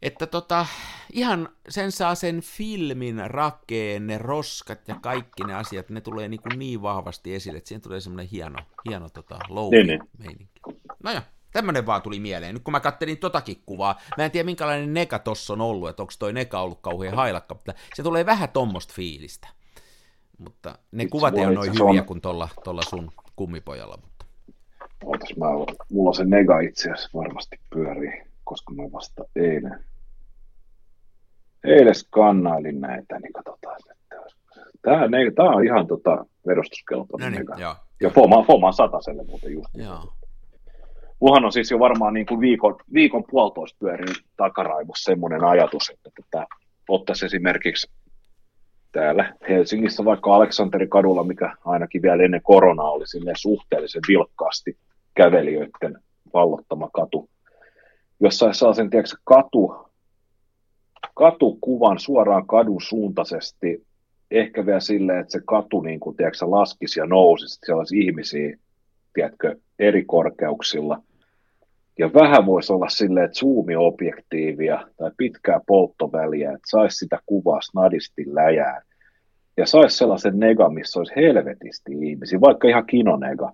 että tota, ihan sen saa sen filmin rakenne, roskat ja kaikki ne asiat, ne tulee niin, kuin niin vahvasti esille, että siihen tulee semmoinen hieno, hieno tota, low Niin, niin. meininki. No joo, tämmöinen vaan tuli mieleen. Nyt kun mä kattelin totakin kuvaa, mä en tiedä minkälainen neka tossa on ollut, että onko toi neka ollut kauhean hailakka, mutta se tulee vähän tommosta fiilistä. Mutta ne Itse kuvat ei ole noin hyviä on- kuin tuolla, tuolla sun kummipojalla. Mutta... Ootas mä, mulla se nega itse asiassa varmasti pyörii, koska mä vasta eilen, eilen skannailin näitä, niin katsotaan, että tää, ne, tää on ihan tota vedostuskelpoinen No niin, nega. joo. Ja Foma, Foma sataselle muuten just. Joo. Mullahan on siis jo varmaan niin kuin viikon, viikon puolitoista pyörinyt takaraivossa semmoinen ajatus, että tätä ottaisi esimerkiksi täällä Helsingissä vaikka Aleksanterin kadulla, mikä ainakin vielä ennen koronaa oli silleen suhteellisen vilkkaasti kävelijöiden vallottama katu. Jos sais saa sen tiedätkö, katu, katukuvan suoraan kadun suuntaisesti, ehkä vielä silleen, että se katu niin kuin, tiedätkö, laskisi ja nousisi, että siellä olisi ihmisiä tiedätkö, eri korkeuksilla. Ja vähän voisi olla silleen, että zoomi-objektiivia tai pitkää polttoväliä, että saisi sitä kuvaa snadisti läjään. Ja saisi sellaisen nega, missä olisi helvetisti ihmisiä, vaikka ihan kinonega.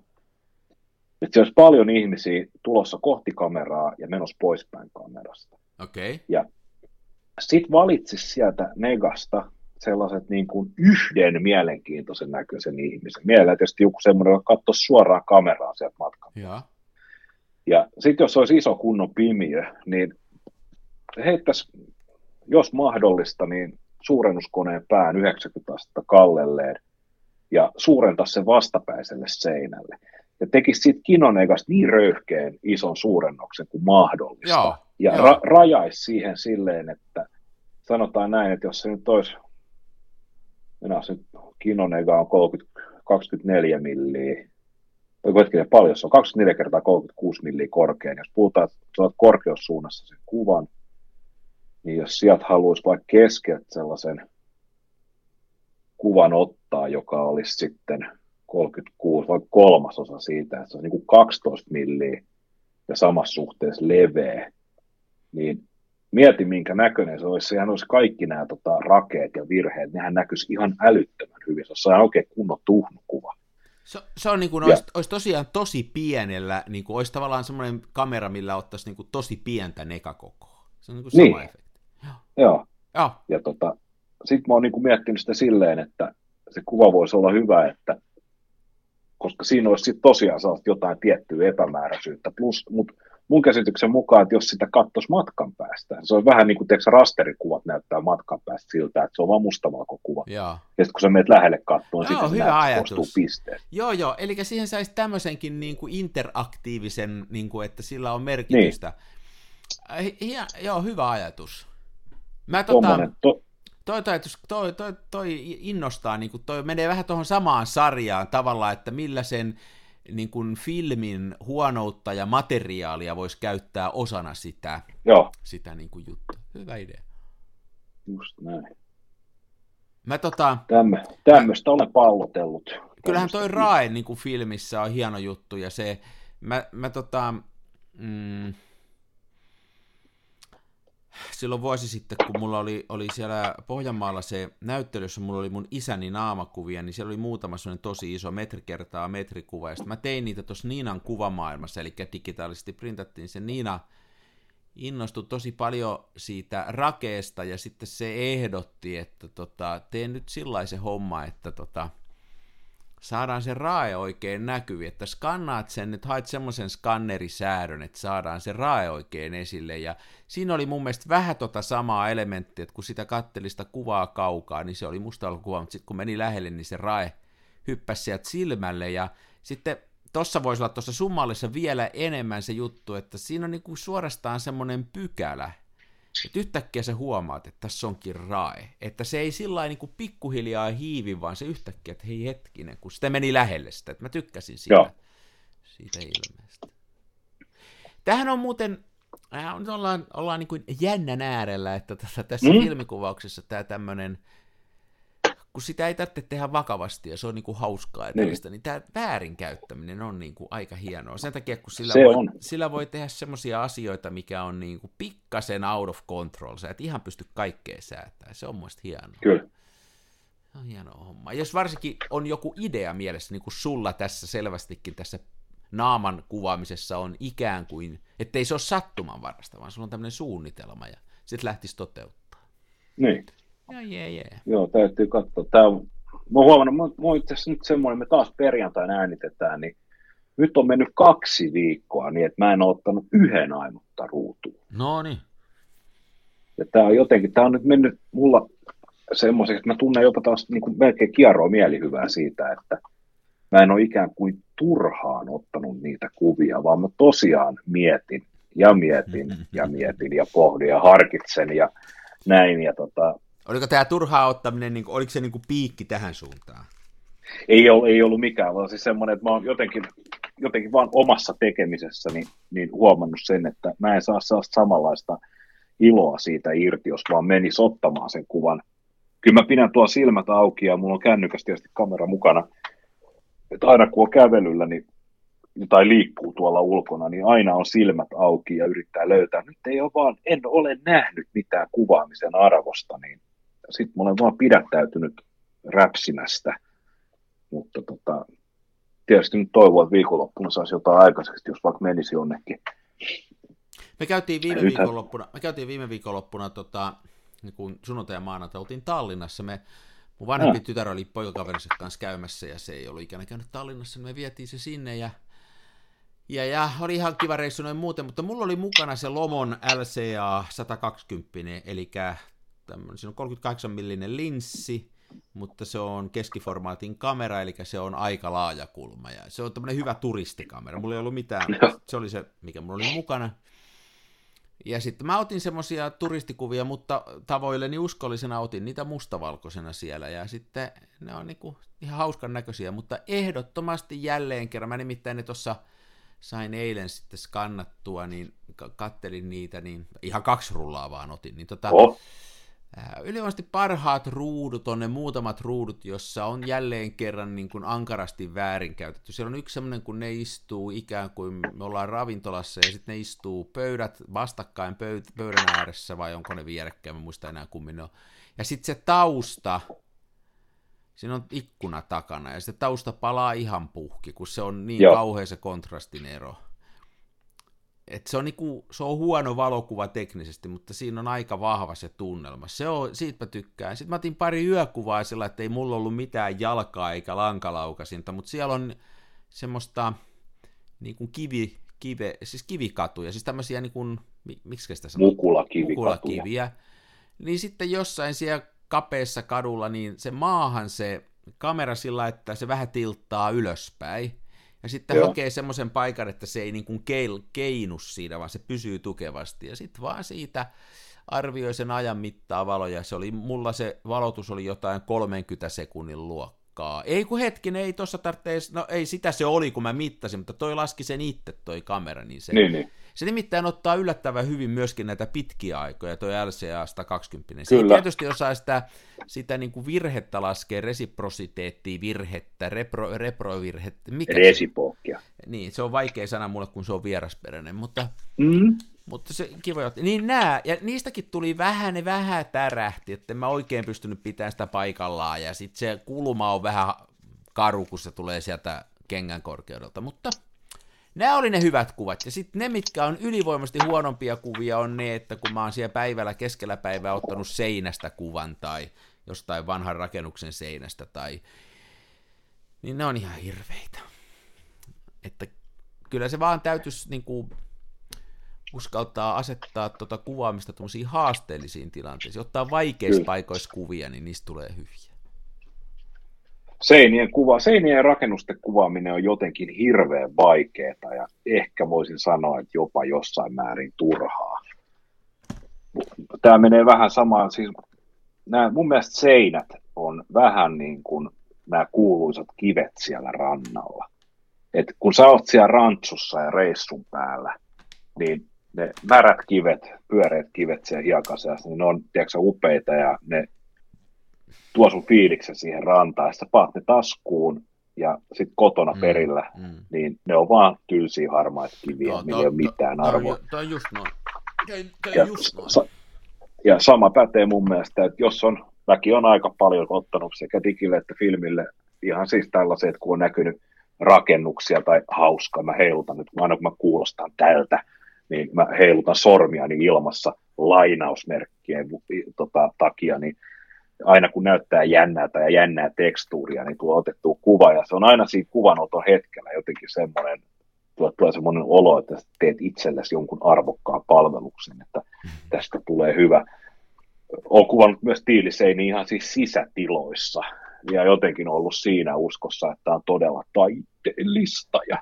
Että se olisi paljon ihmisiä tulossa kohti kameraa ja menossa poispäin kamerasta. Okei. Okay. Ja sitten valitsisi sieltä negasta sellaiset niin kuin yhden mielenkiintoisen näköisen ihmisen. Mielellä tietysti joku semmoinen, joka katsoisi suoraan kameraan sieltä matkan. Joo. Ja sitten jos olisi iso kunnon pimiö, niin heittäisi, jos mahdollista, niin suurennuskoneen pään 90 astetta kallelleen ja suurentaisi sen vastapäiselle seinälle. Ja tekisi siitä kinonegasta niin röyhkeän ison suurennoksen kuin mahdollista. Joo, ja joo. ra- rajaisi siihen silleen, että sanotaan näin, että jos se nyt olisi, minä nyt kinonega on 30, 24 milliä, hetkinen paljon se on, 24 kertaa 36 milliä korkein. Jos puhutaan, että korkeussuunnassa sen kuvan, niin jos sieltä haluaisi vaikka keskeltä sellaisen kuvan ottaa, joka olisi sitten 36, vaikka kolmasosa siitä, että se on niin kuin 12 milliä ja samassa suhteessa leveä, niin mieti minkä näköinen se olisi. Sehän olisi kaikki nämä tota, rakeet ja virheet, nehän näkyisi ihan älyttömän hyvin. Se olisi oikein kunnon tuhnukuva. Se, se on niin kuin, olisi, olisi tosiaan tosi pienellä, niin kuin, olisi tavallaan semmoinen kamera, millä ottaisi niin kuin tosi pientä nekakokoa. Se on niin kuin sama Niin. efekti. Joo, Joo, ja tota, sitten mä oon niinku miettinyt sitä silleen, että se kuva voisi olla hyvä, että koska siinä olisi sit tosiaan sellaista jotain tiettyä epämääräisyyttä. Plus, mutta mun käsityksen mukaan, että jos sitä katsoisi matkan päästä, se on vähän niin kuin tiedätkö, rasterikuvat näyttää matkan päästä siltä, että se on vaan mustavalkokuva. joo. Ja sitten kun sä menet lähelle katsomaan, Joo, sitten se hyvä ajatus. pisteet. Joo, joo, eli siihen saisi tämmöisenkin niin kuin interaktiivisen, niin kuin, että sillä on merkitystä. Niin. Hie, joo, hyvä ajatus. Mä tota, to, toi, toi, toi, toi, toi innostaa, niin kuin toi menee vähän tuohon samaan sarjaan tavallaan, että millä sen niin kuin filmin huonoutta ja materiaalia voisi käyttää osana sitä, joo, sitä niin kuin juttua. Hyvä idea. just näin. Mä tota, Tämmö, tämmöistä olen pallotellut. kyllähän toi Rae niin kuin filmissä on hieno juttu, ja se, mä, mä tota, mm, silloin vuosi sitten, kun mulla oli, oli siellä Pohjanmaalla se näyttely, jossa mulla oli mun isäni naamakuvia, niin siellä oli muutama sellainen tosi iso metri kertaa metrikuva, ja sitten mä tein niitä tuossa Niinan kuvamaailmassa, eli digitaalisesti printattiin se Niina, innostui tosi paljon siitä rakeesta, ja sitten se ehdotti, että tota, teen nyt sellaisen homma, että tota, saadaan se rae oikein näkyvi, että skannaat sen, että haet semmoisen skannerisäädön, että saadaan se rae oikein esille, ja siinä oli mun mielestä vähän tota samaa elementtiä, että kun sitä kattelista kuvaa kaukaa, niin se oli musta kuva, mutta sitten kun meni lähelle, niin se rae hyppäsi sieltä silmälle, ja sitten tossa voisi olla tuossa summallissa vielä enemmän se juttu, että siinä on niinku suorastaan semmoinen pykälä, että yhtäkkiä sä huomaat, että tässä onkin rae. Että se ei sillä niin pikkuhiljaa hiivi, vaan se yhtäkkiä, että hei hetkinen, kun sitä meni lähelle sitä, että mä tykkäsin siitä, Joo. siitä ilmeestä. Tähän on muuten, äh, nyt ollaan, ollaan niin kuin jännän äärellä, että tässä, tässä mm. filmikuvauksessa tämä tämmöinen kun sitä ei tarvitse tehdä vakavasti ja se on niin kuin hauskaa ja niin. niin tämä väärinkäyttäminen on niin kuin aika hienoa. Sen takia, kun sillä, voi, sillä voi tehdä semmoisia asioita, mikä on niin kuin pikkasen out of control. Sä et ihan pysty kaikkea säätämään. Se on muista hienoa. Kyllä. Se on hieno homma. Jos varsinkin on joku idea mielessä, niin kuin sulla tässä selvästikin tässä naaman kuvaamisessa on ikään kuin, ettei se ole sattuman varasta, vaan sulla on tämmöinen suunnitelma ja sitten lähtisi toteuttaa. Niin. Joo, jee, jee. Joo, täytyy katsoa. Tämä on, mä oon huomannut, mä, mä itse asiassa nyt semmoinen, me taas perjantaina äänitetään, niin nyt on mennyt kaksi viikkoa niin, että mä en ole ottanut yhden ainutta ruutua. No niin. Ja tämä on jotenkin, tämä on nyt mennyt mulla semmoiseksi, että mä tunnen jopa taas niin kuin melkein kierroa mielihyvää siitä, että mä en ole ikään kuin turhaan ottanut niitä kuvia, vaan mä tosiaan mietin ja mietin ja mietin ja pohdin ja harkitsen ja näin. Ja tota, Oliko tämä turhaa ottaminen, niin oliko se niin kuin piikki tähän suuntaan? Ei ollut, ei ollut mikään, vaan siis semmoinen, että mä oon jotenkin, jotenkin vaan omassa tekemisessäni niin huomannut sen, että mä en saa sellaista samanlaista iloa siitä irti, jos vaan menis ottamaan sen kuvan. Kyllä mä pidän tuo silmät auki ja mulla on kännykäs tietysti kamera mukana. Että aina kun on kävelyllä niin, tai liikkuu tuolla ulkona, niin aina on silmät auki ja yrittää löytää. Nyt ei ole vaan, en ole nähnyt mitään kuvaamisen arvosta, niin sitten mä olen vaan pidättäytynyt räpsimästä, mutta tota, tietysti nyt toivon, että viikonloppuna saisi jotain aikaiseksi, jos vaikka menisi jonnekin. Me käytiin viime Nythän... viikonloppuna, me käytiin viime viikonloppuna tota, niin kun sunnuntai ja maanantai oltiin Tallinnassa, me Mun vanhempi no. tytär oli poikakaverinsa kanssa käymässä ja se ei ollut ikänä käynyt Tallinnassa, niin me vietiin se sinne ja, ja, ja oli ihan kiva reissu noin muuten, mutta mulla oli mukana se Lomon LCA 120, eli tämmöinen, siinä on 38 millinen linssi, mutta se on keskiformaatin kamera, eli se on aika laaja kulma, ja se on tämmöinen hyvä turistikamera. Mulla ei ollut mitään, se oli se, mikä mulla oli mukana. Ja sitten mä otin semmoisia turistikuvia, mutta tavoilleni uskollisena otin niitä mustavalkoisena siellä, ja sitten ne on niinku ihan hauskan näköisiä, mutta ehdottomasti jälleen kerran, mä nimittäin ne tuossa sain eilen sitten skannattua, niin kattelin niitä, niin ihan kaksi rullaa vaan otin, niin tota, oh Ylivoimaisesti parhaat ruudut on ne muutamat ruudut, jossa on jälleen kerran niin kuin ankarasti väärinkäytetty. Siellä on yksi semmoinen, kun ne istuu ikään kuin me ollaan ravintolassa ja sitten ne istuu pöydät vastakkain pöyd- pöydän ääressä vai onko ne vierekkäin, mä muista enää kummin ne on. Ja sitten se tausta, siinä on ikkuna takana ja se tausta palaa ihan puhki, kun se on niin Joo. kauhea se kontrastin ero. Et se, on niinku, se on huono valokuva teknisesti, mutta siinä on aika vahva se tunnelma. Se on, siitä mä tykkään. Sitten mä otin pari yökuvaa sillä, että ei mulla ollut mitään jalkaa eikä lankalaukasinta, mutta siellä on semmoista niin kuin kivi, kive, siis kivikatuja, siis tämmöisiä niin kuin, miksi sitä sanoo? Mukulakivikatuja. Mukulakiviä. Niin sitten jossain siellä kapeassa kadulla, niin se maahan se kamera sillä, että se vähän tilttaa ylöspäin ja sitten Joo. hakee semmoisen paikan, että se ei niin kuin keil, keinu siinä, vaan se pysyy tukevasti. Ja sitten vaan siitä arvioi sen ajan mittaa valoja. Se oli, mulla se valotus oli jotain 30 sekunnin luokkaa. Ei kun hetken, ei tuossa tarvitse, no ei sitä se oli, kun mä mittasin, mutta toi laski sen itse toi kamera, niin se, niin, niin. Se nimittäin ottaa yllättävän hyvin myöskin näitä pitkiä aikoja, tuo LCA 120. Se Kyllä. tietysti osaa sitä, sitä niin kuin virhettä laskea, resiprositeettia, virhettä, repro, reprovirhettä. Mikä Resipookkia. Niin, se on vaikea sana mulle, kun se on vierasperäinen, mutta, Mm. mutta se kiva juttu. Niin nää, ja niistäkin tuli vähän, ne vähän tärähti, että en mä oikein pystynyt pitämään sitä paikallaan, ja sitten se kulma on vähän karu, kun se tulee sieltä kengän korkeudelta, mutta nämä oli ne hyvät kuvat, ja sitten ne, mitkä on ylivoimasti huonompia kuvia, on ne, että kun mä oon siellä päivällä keskellä päivää ottanut seinästä kuvan, tai jostain vanhan rakennuksen seinästä, tai niin ne on ihan hirveitä. Että kyllä se vaan täytyisi niin kuin, uskaltaa asettaa tuota kuvaamista tuommoisiin haasteellisiin tilanteisiin. Ottaa vaikeissa paikoissa kuvia, niin niistä tulee hyviä. Seinien, kuva, seinien rakennusten kuvaaminen on jotenkin hirveän vaikeaa ja ehkä voisin sanoa, että jopa jossain määrin turhaa. Tämä menee vähän samaan, siis nämä, mun mielestä seinät on vähän niin kuin nämä kuuluisat kivet siellä rannalla. Et kun sä oot siellä rantsussa ja reissun päällä, niin ne märät kivet, pyöreät kivet siellä hiekaseassa, niin ne on tiedätkö, upeita ja ne tuo sun fiiliksen siihen rantaan, sä paat ne taskuun ja sitten kotona Mm, perillä, mm. niin ne on vaan tylsiä harmaita kiviä, Joo, millä ei ole mitään arvoa. Toi on just noin. Ja, on just noin. sa- ja sama pätee mun mielestä, että jos on, väki on aika paljon ottanut sekä digille että filmille ihan siis tällaiset, kun on näkynyt rakennuksia tai hauskaa, mä heilutan nyt, aina kun mä kuulostan tältä, niin mä heilutan sormiani ilmassa lainausmerkkien tota, takia, niin aina kun näyttää jännältä ja jännää tekstuuria, niin tuo otettu kuva, ja se on aina siinä kuvanoton hetkellä jotenkin semmoinen, tulee, tulee semmoinen olo, että teet itsellesi jonkun arvokkaan palveluksen, että tästä tulee hyvä. Olen kuvannut myös tiiliseini ihan siis sisätiloissa, ja jotenkin ollut siinä uskossa, että on todella taiteellista, ja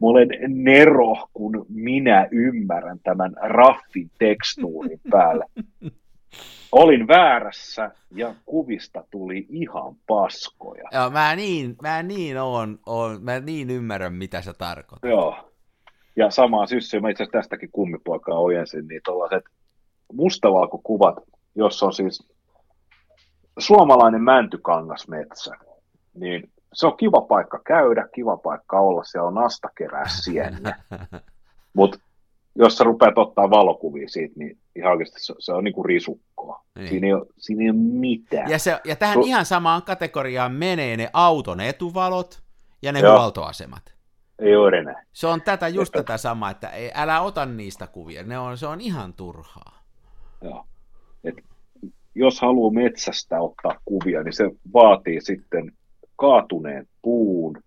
mä olen nero, kun minä ymmärrän tämän raffin tekstuurin päällä. Olin väärässä ja kuvista tuli ihan paskoja. Joo, mä niin, mä niin oon, oon, mä niin ymmärrän, mitä sä tarkoitat. Joo. Ja samaa syssyä, mä itse asiassa tästäkin kummipoikaa ojensin, niin tuollaiset mustavalkokuvat, jossa on siis suomalainen mäntykangasmetsä, niin se on kiva paikka käydä, kiva paikka olla, siellä on nasta kerää sieniä. Mutta jos sä rupeat ottaa valokuvia siitä, niin ihan oikeasti se, se on niinku risukkoa. Niin. Siinä, ei ole, siinä ei ole mitään. Ja, se, ja tähän Tu- ihan samaan kategoriaan menee ne auton etuvalot ja ne Joo. huoltoasemat. Ei ole enää. Se on tätä, just Jep. tätä samaa, että ei, älä ota niistä kuvia, ne on, se on ihan turhaa. Joo. Et jos haluaa metsästä ottaa kuvia, niin se vaatii sitten kaatuneen puun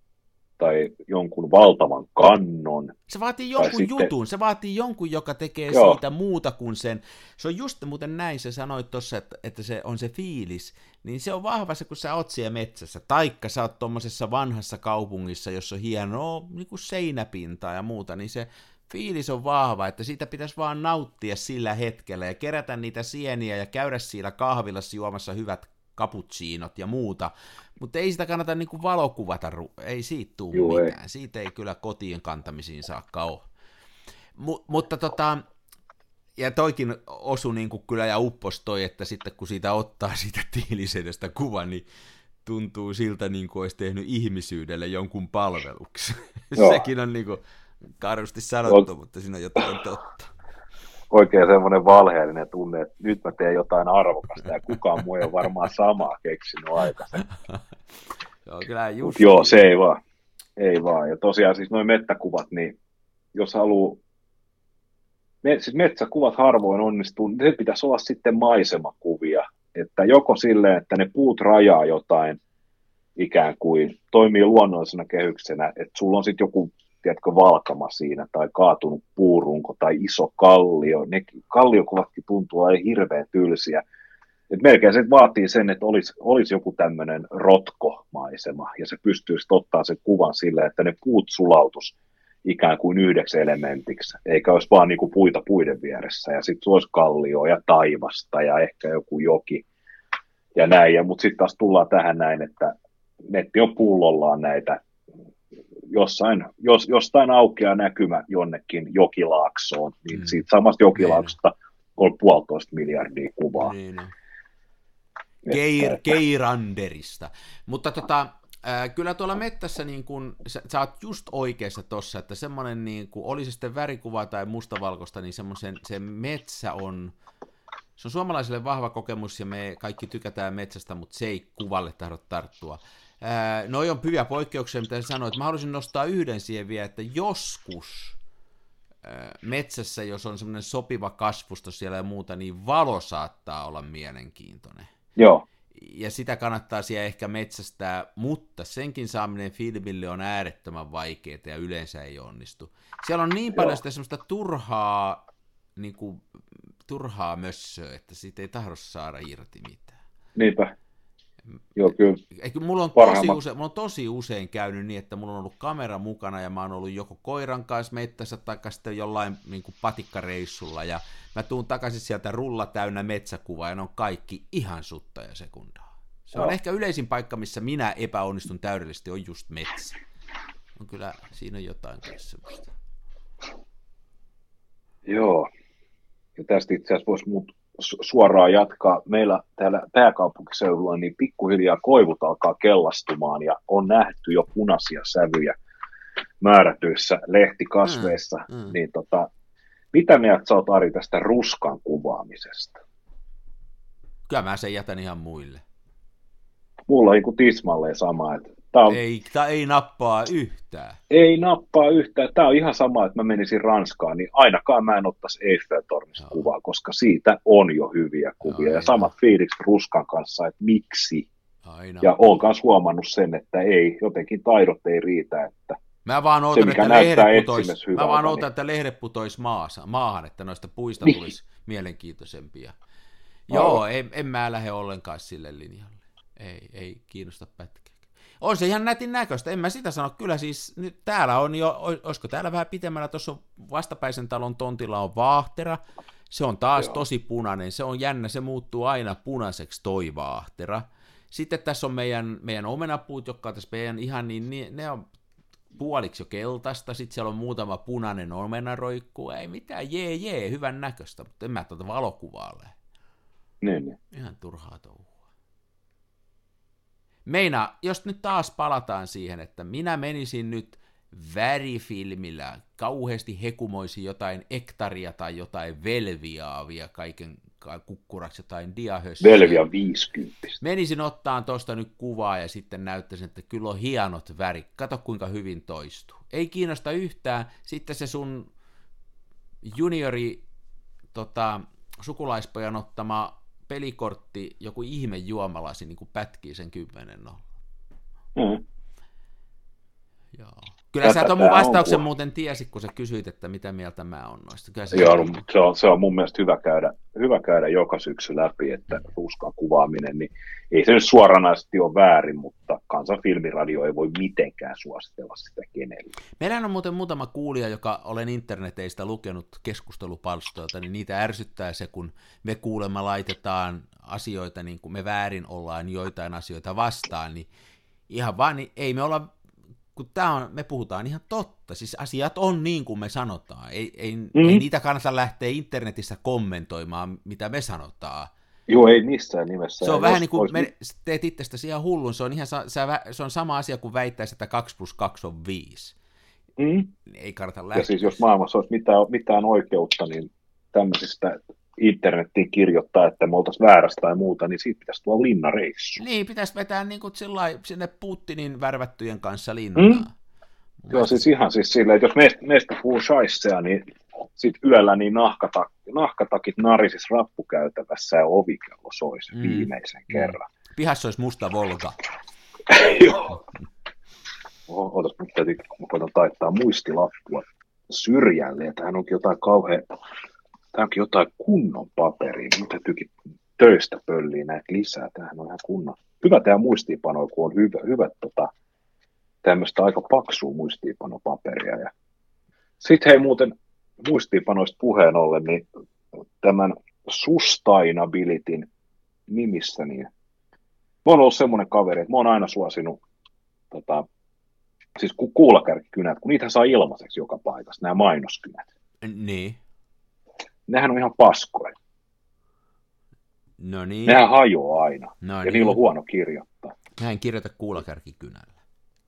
tai jonkun valtavan kannon. Se vaatii jonkun sitten- jutun, se vaatii jonkun, joka tekee Joo. siitä muuta kuin sen. Se on just muuten näin, sä sanoit tuossa, että, että se on se fiilis, niin se on vahva se, kun sä oot siellä metsässä, taikka sä oot tuommoisessa vanhassa kaupungissa, jossa on hienoa niin kuin seinäpintaa ja muuta, niin se fiilis on vahva, että siitä pitäisi vaan nauttia sillä hetkellä ja kerätä niitä sieniä ja käydä siinä kahvilassa juomassa hyvät cappuccinot ja muuta, mutta ei sitä kannata niinku valokuvata, ru- ei siitä tule Juu, ei. mitään, siitä ei kyllä kotiin kantamisiin saakka ole. Mu- mutta tota, ja toikin osu niin kuin kyllä ja uppos toi, että sitten kun siitä ottaa siitä tiilisedestä kuvan, niin tuntuu siltä niin kuin olisi tehnyt ihmisyydelle jonkun palveluksen. Joo. Sekin on niin kuin karusti sanottu, Ol- mutta siinä on jotain totta. Oikein semmoinen valheellinen tunne, että nyt mä teen jotain arvokasta ja kukaan muu ei ole varmaan samaa keksinyt aikaisemmin. Joo, kyllä just. Joo, se ei vaan. Ei vaan. Ja tosiaan siis noin mettäkuvat, niin jos haluaa, me, siis metsäkuvat harvoin onnistuu, niin se pitäisi olla sitten maisemakuvia. Että joko silleen, että ne puut rajaa jotain ikään kuin, toimii luonnollisena kehyksenä, että sulla on sitten joku, tiedätkö, valkama siinä, tai kaatunut puurunko, tai iso kallio. Ne kalliokuvatkin tuntuu olevan hirveän tylsiä. Et melkein se vaatii sen, että olisi, olisi joku tämmöinen rotkomaisema, ja se pystyy sitten ottaa sen kuvan silleen, että ne puut sulautus ikään kuin yhdeksi elementiksi, eikä olisi vaan niinku puita puiden vieressä, ja sitten olisi kallio ja taivasta ja ehkä joku joki ja näin, ja, mutta sitten taas tullaan tähän näin, että netti on pullollaan näitä jossain, jos, jostain aukeaa näkymä jonnekin jokilaaksoon, niin mm. siitä samasta jokilaaksosta on puolitoista miljardia kuvaa. Niin, niin. Keir, Keiranderista. Mutta tota, kyllä tuolla mettässä niin kun, sä, sä oot just oikeassa tossa, että semmoinen, niin kun, oli se sitten värikuva tai mustavalkoista, niin semmoisen, se metsä on, se on suomalaisille vahva kokemus ja me kaikki tykätään metsästä, mutta se ei kuvalle tahdo tarttua. Ää, noi on hyviä poikkeuksia, mitä sanoit. Mä haluaisin nostaa yhden siihen vielä, että joskus ää, metsässä, jos on semmoinen sopiva kasvusto siellä ja muuta, niin valo saattaa olla mielenkiintoinen. Joo. Ja sitä kannattaa siellä ehkä metsästää, mutta senkin saaminen filmille on äärettömän vaikeaa ja yleensä ei onnistu. Siellä on niin paljon sitä semmoista turhaa, niin kuin, turhaa mössöä, että siitä ei tahdo saada irti mitään. Niinpä. Joo, kyllä. Eikö, mulla, on tosi usein, mulla on tosi usein käynyt niin, että mulla on ollut kamera mukana ja mä oon ollut joko koiran kanssa mettässä tai sitten jollain niin kuin patikkareissulla ja mä tuun takaisin sieltä rulla täynnä metsäkuvaa ja ne on kaikki ihan sutta ja sekundaa. Se on ehkä yleisin paikka, missä minä epäonnistun täydellisesti, on just metsä. On kyllä, siinä on jotain kanssa semmoista. Joo. Ja tästä itse asiassa voisi muut suoraan jatkaa. Meillä täällä pääkaupunkiseudulla niin pikkuhiljaa koivut alkaa kellastumaan ja on nähty jo punaisia sävyjä määrätyissä lehtikasveissa. Mm, mm. Niin tota, mitä mieltä sä oot Ari tästä ruskan kuvaamisesta? Kyllä mä sen jätän ihan muille. Mulla on niin tismalleen sama, että Tää on... Ei, tää ei nappaa yhtään. Ei nappaa yhtään. Tämä on ihan sama, että mä menisin Ranskaan, niin ainakaan mä en ottaisi Eiffel-tornista kuvaa, koska siitä on jo hyviä kuvia. Aina. Ja samat fiilikset Ruskan kanssa, että miksi. Aina. Ja oon myös huomannut sen, että ei, jotenkin taidot ei riitä, että Mä vaan ootan, se, että lehdet putois, mä vaan ootan, niin... että lehdet putois maassa, maahan, että noista puista niin. tulisi mielenkiintoisempia. No. Joo, en, en mä lähde ollenkaan sille linjalle. Ei, ei kiinnosta pätkä on se ihan nätin näköistä, en mä sitä sano. Kyllä siis nyt täällä on jo, olisiko täällä vähän pitemmällä, tuossa vastapäisen talon tontilla on vaahtera, se on taas Joo. tosi punainen, se on jännä, se muuttuu aina punaiseksi toi vaahtera. Sitten tässä on meidän, meidän omenapuut, jotka on tässä meidän ihan niin, niin ne on puoliksi jo keltaista, sitten siellä on muutama punainen omenaroikku, ei mitään, jee jee, hyvän näköistä, mutta en mä tuota valokuvaa lähde. Niin, niin. Ihan turhaa touhua. Meina, jos nyt taas palataan siihen, että minä menisin nyt värifilmillä, kauheasti hekumoisin jotain ektaria tai jotain velviaavia kaiken kukkuraksi jotain diahössiä. Velvia 50. Menisin ottaa tuosta nyt kuvaa ja sitten näyttäisin, että kyllä on hienot värit. Kato kuinka hyvin toistuu. Ei kiinnosta yhtään. Sitten se sun juniori tota, sukulaispojan ottama pelikortti, joku ihme juomalasi niin kuin pätkii sen kymmenen nolla. Mm. Joo. Kyllä Tätä sä tuon mun vastauksen on... muuten tiesi, kun sä kysyit, että mitä mieltä mä oon noista. Kyllä se, Joo, on... se, on, se on mun mielestä hyvä käydä, hyvä käydä joka syksy läpi, että ruskan kuvaaminen, niin ei se nyt suoranaisesti ole väärin, mutta kansan filmiradio ei voi mitenkään suositella sitä kenelle. Meillä on muuten muutama kuulija, joka olen interneteistä lukenut keskustelupalstoilta, niin niitä ärsyttää se, kun me kuulemma laitetaan asioita, niin kuin me väärin ollaan joitain asioita vastaan, niin ihan vaan, niin ei me olla kun tää on, me puhutaan ihan totta, siis asiat on niin kuin me sanotaan, ei, ei, mm-hmm. ei niitä kannata lähteä internetissä kommentoimaan, mitä me sanotaan. Joo, ei missään nimessä. Se on vähän niin kuin olisi... me teet itsestäsi ihan hullun, se on, ihan, se on sama asia kuin väittäisi, että 2 plus 2 on 5. Mm. Ei kannata lähteä. Ja siis jos maailmassa olisi mitään, mitään oikeutta, niin tämmöisistä internettiin kirjoittaa, että me oltaisiin väärässä tai muuta, niin siitä pitäisi tulla linnareissu. Niin, pitäisi vetää niin kuin sillai, sinne Putinin värvättyjen kanssa linnaa. Mm? Joo, siis ihan siis silleen, että jos meistä, meistä puhuu shaisseja, niin sitten yöllä niin nahkatak, nahkatakit narisis rappukäytävässä ja ovikello soisi mm. viimeisen mm. kerran. Pihassa olisi musta Volga. Joo. Ootas, mä täytyy, mä koitan taittaa muistilappua syrjälle, että hän onkin jotain kauhean tämä onkin jotain kunnon paperia, mutta täytyykin töistä pölliä näitä lisää, tämähän on ihan kunnon. Hyvä tämä muistiinpano, kun on hyvä, hyvä tota, tämmöistä aika paksua muistiinpanopaperia. Ja... Sitten hei muuten muistiinpanoista puheen ollen, niin tämän sustainabilityn nimissä, niin mä oon ollut semmoinen kaveri, että mä oon aina suosinut tota, siis ku, kuulakärkikynät, kun niitä saa ilmaiseksi joka paikassa, nämä mainoskynät. Niin. Nehän on ihan paskoja. No niin. Nehän hajoaa aina. No ja niin. niillä on huono kirjoittaa. Mä en kirjoita kuulakärkikynällä.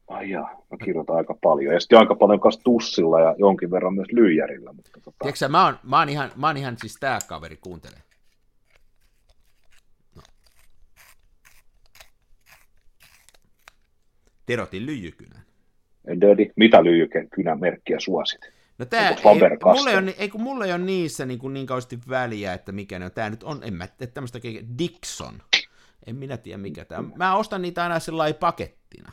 Ai jaa, mä kirjoitan aika paljon. Ja sitten aika paljon kanssa tussilla ja jonkin verran myös lyijärillä. Mutta tota, Tiedätkö mä oon, mä oon ihan, mä oon ihan siis tää kaveri, kuuntele. No. Terotin lyijykynän. Daddy, mitä lyijykynän merkkiä suosit? No tää, ei, mulla ei, ole, ei, kun mulla ei ole niissä niin, kuin niin kauheasti väliä, että mikä ne on. Tää nyt on, en mä tiedä, tämmöistä Dixon. En minä tiedä mikä tää on. Mä ostan niitä aina sellainen pakettina.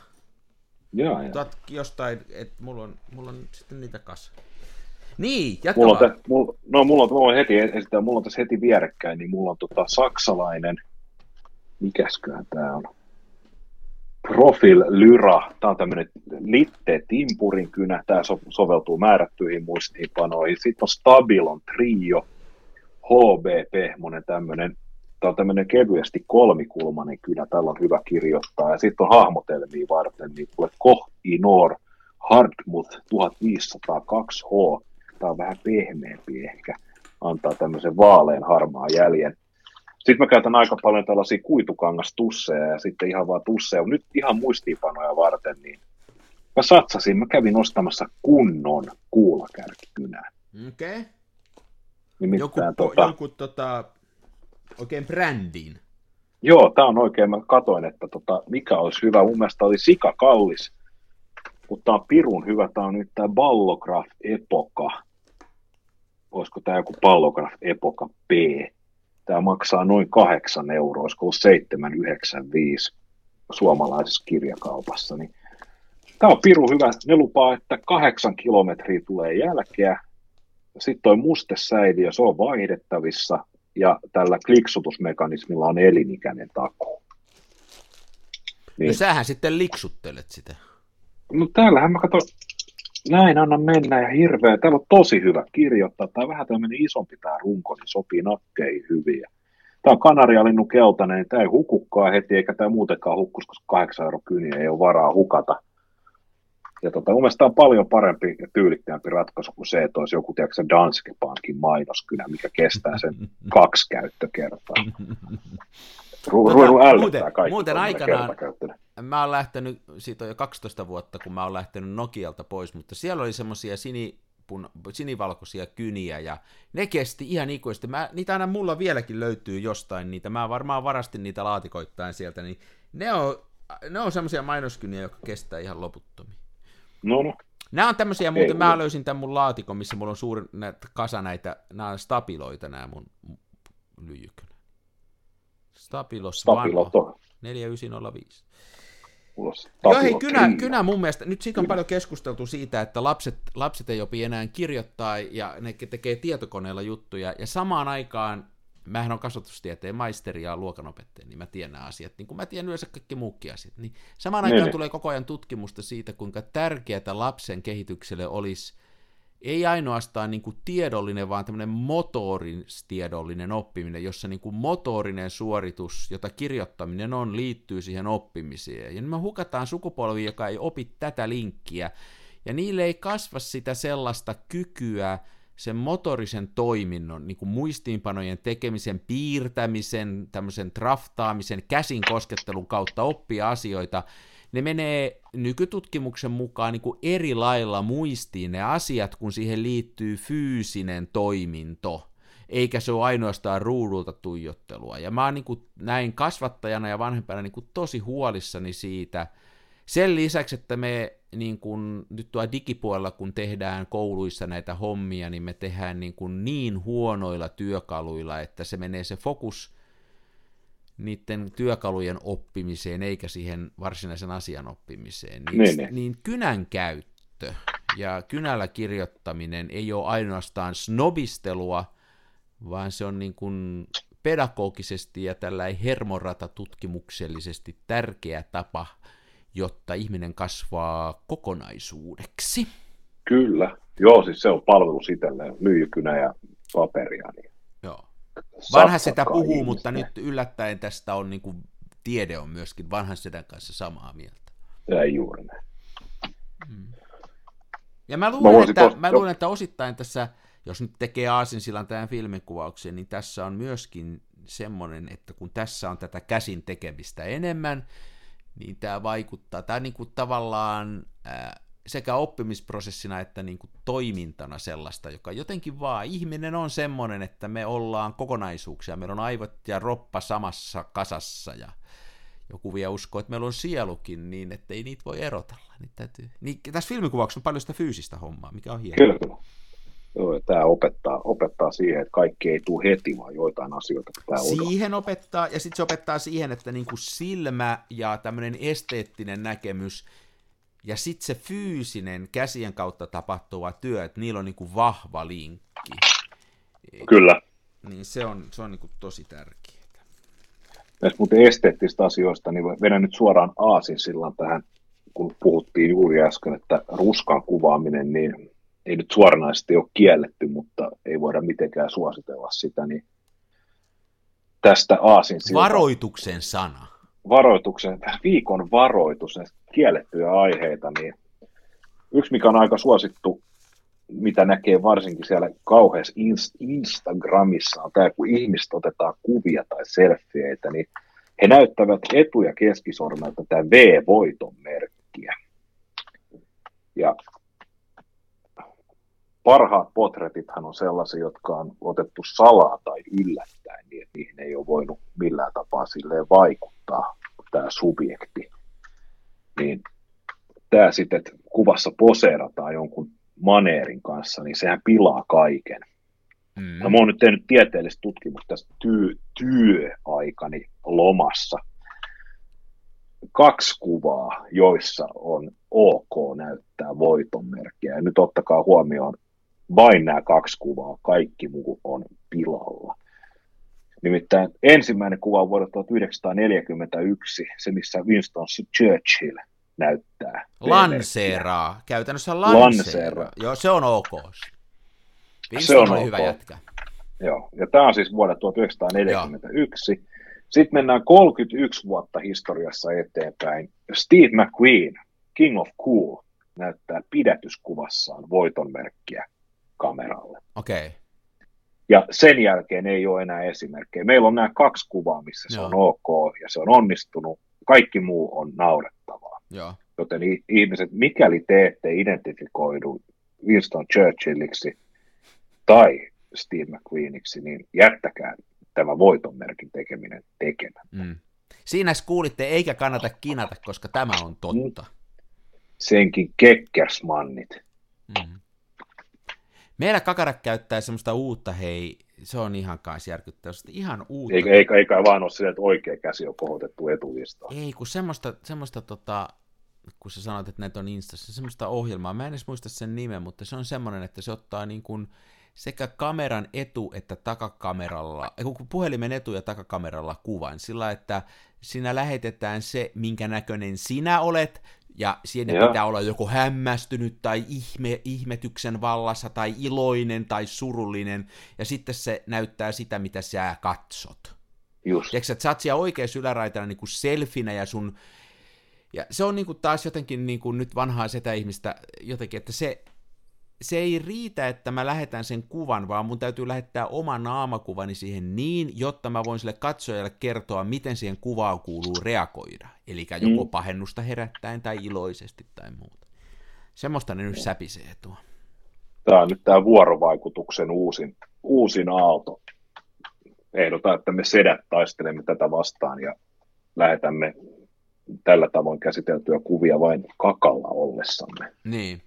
Jaa. Tuot jostain, että mulla on, mulla on sitten niitä kanssa. Niin, jatka Mulla on, tä, mulla, no mulla on, mä voin heti esittää, mulla on tässä heti vierekkäin, niin mulla on tota saksalainen, mikäsköhän tää on, Profil Lyra, tää on tämmönen Litte Timpurin kynä, tää so, soveltuu määrättyihin muistiinpanoihin. Sitten on Stabilon Trio, HB Pehmonen tämmönen, tää on tämmönen kevyesti kolmikulmainen kynä, tällä on hyvä kirjoittaa. Ja sitten on hahmotelmia varten, niin tulee Koh Inor Hardmuth 1502H, tää on vähän pehmeämpi ehkä, antaa tämmöisen vaalean harmaan jäljen. Sitten mä käytän aika paljon tällaisia kuitukangastusseja ja sitten ihan vaan tusseja. Nyt ihan muistiinpanoja varten, niin mä satsasin, mä kävin ostamassa kunnon kuulakärkikynää. Okei. Okay. Joku, Nimittäin, po, tota, joku tota, oikein brändiin. Joo, tämä on oikein, mä katoin, että tota, mikä olisi hyvä. Mun mielestä oli sika kallis, mutta tämä on pirun hyvä. Tämä on nyt tämä Ballograph Epoca. Olisiko tämä joku Ballograph Epoca B? Tämä maksaa noin 8 euroa, olisiko ollut 7,95 suomalaisessa kirjakaupassa. Niin tämä on piru hyvä. Ne lupaa, että kahdeksan kilometriä tulee jälkeä. Sitten toi mustesäiliö, se on vaihdettavissa ja tällä kliksutusmekanismilla on elinikäinen takuu. Niin. Niin. No sähän sitten liksuttelet sitä. No täällähän mä katson, näin anna mennä ja hirveä. Täällä on tosi hyvä kirjoittaa. Tämä on vähän tämmöinen isompi tämä runko, niin sopii nakkeihin hyvin. Ja Tämä on kanarialinnu keltainen, niin tämä ei hukukkaa heti, eikä tämä muutenkaan hukkus, koska 8 euro kyniä ei ole varaa hukata. Ja tota, mun mielestä tämä on paljon parempi ja tyylikkäämpi ratkaisu kuin se, että olisi joku tiedätkö, Danske Bankin mainoskynä, mikä kestää sen kaksi käyttökertaa. Ru- Tota, muuten- kaikki muuten aikanaan-. Mä oon lähtenyt, siitä on jo 12 vuotta, kun mä oon lähtenyt Nokialta pois, mutta siellä oli semmosia sinipun, sinivalkoisia kyniä ja ne kesti ihan ikuisesti. Mä, niitä aina mulla vieläkin löytyy jostain niitä. Mä varmaan varastin niitä laatikoittain sieltä, niin ne on, ne on semmosia mainoskyniä, jotka kestää ihan loputtomiin. No, no. Nämä on tämmöisiä, muuten Ei, mä löysin tämän mun laatikon, missä mulla on suuri näitä, kasa näitä, nämä on stabiloita nämä mun lyijykynä. Stabilos Stabilo, Vano to, 4905. mulla on Joo, hei, kynä, kynä mun mielestä, nyt siitä on paljon keskusteltu siitä, että lapset, lapset ei opi enää kirjoittaa ja ne tekee tietokoneella juttuja, ja samaan aikaan, mähän on kasvatustieteen maisteri ja luokanopettaja, niin mä tiedän nämä asiat, niin kuin mä tiedän yleensä kaikki muukin asiat, niin samaan Niin, aikaan niin. tulee koko ajan tutkimusta siitä, kuinka tärkeää lapsen kehitykselle olisi ei ainoastaan niin kuin tiedollinen, vaan tämmöinen motoristiedollinen oppiminen, jossa niin kuin motorinen suoritus, jota kirjoittaminen on, liittyy siihen oppimiseen. Ja me hukataan sukupolvi, joka ei opi tätä linkkiä, ja niille ei kasva sitä sellaista kykyä sen motorisen toiminnon, niin kuin muistiinpanojen tekemisen, piirtämisen, tämmöisen draftaamisen, käsin koskettelun kautta oppia asioita, ne menee nykytutkimuksen mukaan niin kuin eri lailla muistiin ne asiat, kun siihen liittyy fyysinen toiminto, eikä se ole ainoastaan ruudulta tuijottelua. Ja mä oon niin kuin näin kasvattajana ja vanhempana niin kuin tosi huolissani siitä, sen lisäksi, että me niin kun, nyt tuo digipuolella, kun tehdään kouluissa näitä hommia, niin me tehdään niin, kun niin huonoilla työkaluilla, että se menee se fokus niiden työkalujen oppimiseen, eikä siihen varsinaisen asian oppimiseen. Niin, Niin, niin. niin kynän käyttö ja kynällä kirjoittaminen ei ole ainoastaan snobistelua, vaan se on niin kuin pedagogisesti ja tällä hermorata-tutkimuksellisesti tärkeä tapa, jotta ihminen kasvaa kokonaisuudeksi. Kyllä. Joo, siis se on palvelus itselleen, lyijykynä ja paperia. Niin. Vanha sitä puhuu, ihmisten. mutta nyt yllättäen tästä on niin kuin, tiede on myöskin vanhan sedän kanssa samaa mieltä. Ei juuri näin. Ja mä luulen, voisin että, tos- mä luulen, että osittain tässä, jos nyt tekee aasinsillan tähän filmikuvaukseen, niin tässä on myöskin semmoinen, että kun tässä on tätä käsin tekemistä enemmän, niin tämä vaikuttaa, tämä niin kuin tavallaan ää, sekä oppimisprosessina että niin kuin toimintana sellaista, joka jotenkin vaan, ihminen on semmoinen, että me ollaan kokonaisuuksia, meillä on aivot ja roppa samassa kasassa ja joku vielä uskoo, että meillä on sielukin niin, että ei niitä voi erotella. Niin täytyy... niin, tässä filmikuvauksessa on paljon sitä fyysistä hommaa, mikä on hienoa. Kyllä, kyllä. Joo, tämä opettaa, opettaa siihen, että kaikki ei tule heti, vaan joitain asioita pitää odottaa. Siihen opettaa, ja sitten se opettaa siihen, että niinku silmä ja tämmöinen esteettinen näkemys, ja sitten se fyysinen käsien kautta tapahtuva työ, että niillä on niinku vahva linkki. Kyllä. Niin se on, se on niinku tosi tärkeää. Näistä muuten esteettisistä asioista, niin vedän nyt suoraan aasin sillan tähän, kun puhuttiin juuri äsken, että ruskan kuvaaminen, niin ei nyt suoranaisesti ole kielletty, mutta ei voida mitenkään suositella sitä, niin tästä aasin silta, Varoituksen sana. Varoituksen, viikon varoitus, näistä kiellettyjä aiheita, niin yksi, mikä on aika suosittu, mitä näkee varsinkin siellä kauheassa Inst- Instagramissa, on tämä, kun ihmiset otetaan kuvia tai selfieitä, niin he näyttävät etu- ja keskisormelta tämä V-voiton merkkiä. Ja parhaat potretithan on sellaisia, jotka on otettu salaa tai yllättäen, niin että niihin ei ole voinut millään tapaa silleen vaikuttaa tämä subjekti. Niin tämä sitten, että kuvassa poseerataan jonkun maneerin kanssa, niin sehän pilaa kaiken. Mm. No, mä oon nyt tehnyt tieteellistä tutkimusta tästä työ, työaikani lomassa. Kaksi kuvaa, joissa on ok näyttää voitonmerkkiä. Ja nyt ottakaa huomioon vain nämä kaksi kuvaa, kaikki muu on pilalla. Nimittäin ensimmäinen kuva on vuodelta 1941, se missä Winston Churchill näyttää. Lanseeraa. Käytännössä lanseeraa. Lanseeraa. Joo, se on ok. Winston Se on oli ok. hyvä jätkä. Joo, ja tämä on siis vuodelta 1941. Sitten mennään 31 vuotta historiassa eteenpäin. Steve McQueen, King of Cool, näyttää pidätyskuvassaan voitonmerkkiä kameralle. Okei. Okay. Ja sen jälkeen ei ole enää esimerkkejä. Meillä on nämä kaksi kuvaa, missä se Joo. on ok ja se on onnistunut. Kaikki muu on naurettavaa. Joo. Joten ihmiset, mikäli te ette identifikoidu Winston Churchilliksi tai Steve McQueeniksi, niin jättäkää tämä voitonmerkin tekeminen tekemättä. Mm. Siinä kuulitte, eikä kannata kinata, koska tämä on totta. Senkin kekkersmannit. Mm. Meillä kakarat käyttää semmoista uutta, hei, se on ihan kanssa järkyttävää, semmoista ihan uutta. Eikä, eikä, eikä vaan ole sillä, että oikea käsi on kohotettu etulistaan. Ei, kun semmoista, semmoista tota, kun sä sanoit, että näitä on Instassa, semmoista ohjelmaa, mä en edes muista sen nimen, mutta se on semmoinen, että se ottaa niin kuin sekä kameran etu- että takakameralla, kun puhelimen etu- ja takakameralla kuvan, sillä että siinä lähetetään se, minkä näköinen sinä olet, ja siinä Joo. pitää olla joko hämmästynyt tai ihme, ihmetyksen vallassa tai iloinen tai surullinen, ja sitten se näyttää sitä, mitä sä katsot. Just. Tiedätkö, että sä oot siellä oikeassa yläraitana niin kuin selfinä ja sun... Ja se on niin kuin taas jotenkin niin kuin nyt vanhaa setä-ihmistä jotenkin, että se, se ei riitä, että mä lähetän sen kuvan, vaan mun täytyy lähettää oma naamakuvani siihen niin, jotta mä voin sille katsojalle kertoa, miten siihen kuvaan kuuluu reagoida. Eli joko Mm. pahennusta herättäen tai iloisesti tai muuta. Semmoista ne nyt säpisee tuo. Tämä on nyt tämä vuorovaikutuksen uusin, uusin aalto. Ehdotan, että me sedät taistelemme tätä vastaan ja lähetämme tällä tavoin käsiteltyä kuvia vain kakalla ollessamme. Niin.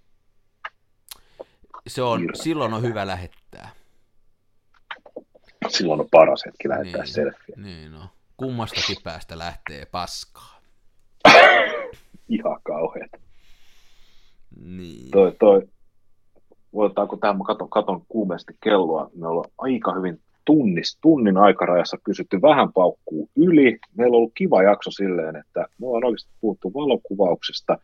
Se on, Hirveä. silloin on hyvä lähettää. Silloin on paras hetki lähettää Niin. selfie. Niin no. Kummastakin päästä lähtee paskaa. Ihan kauheat. Niin. Toi, toi, voitaanko tähän, mä katon, katon kuumeesti kelloa, me ollaan aika hyvin tunnis, tunnin aikarajassa pysytty vähän paukkuu yli. Meillä on ollut kiva jakso silleen, että me ollaan oikeasti puhuttu valokuvauksesta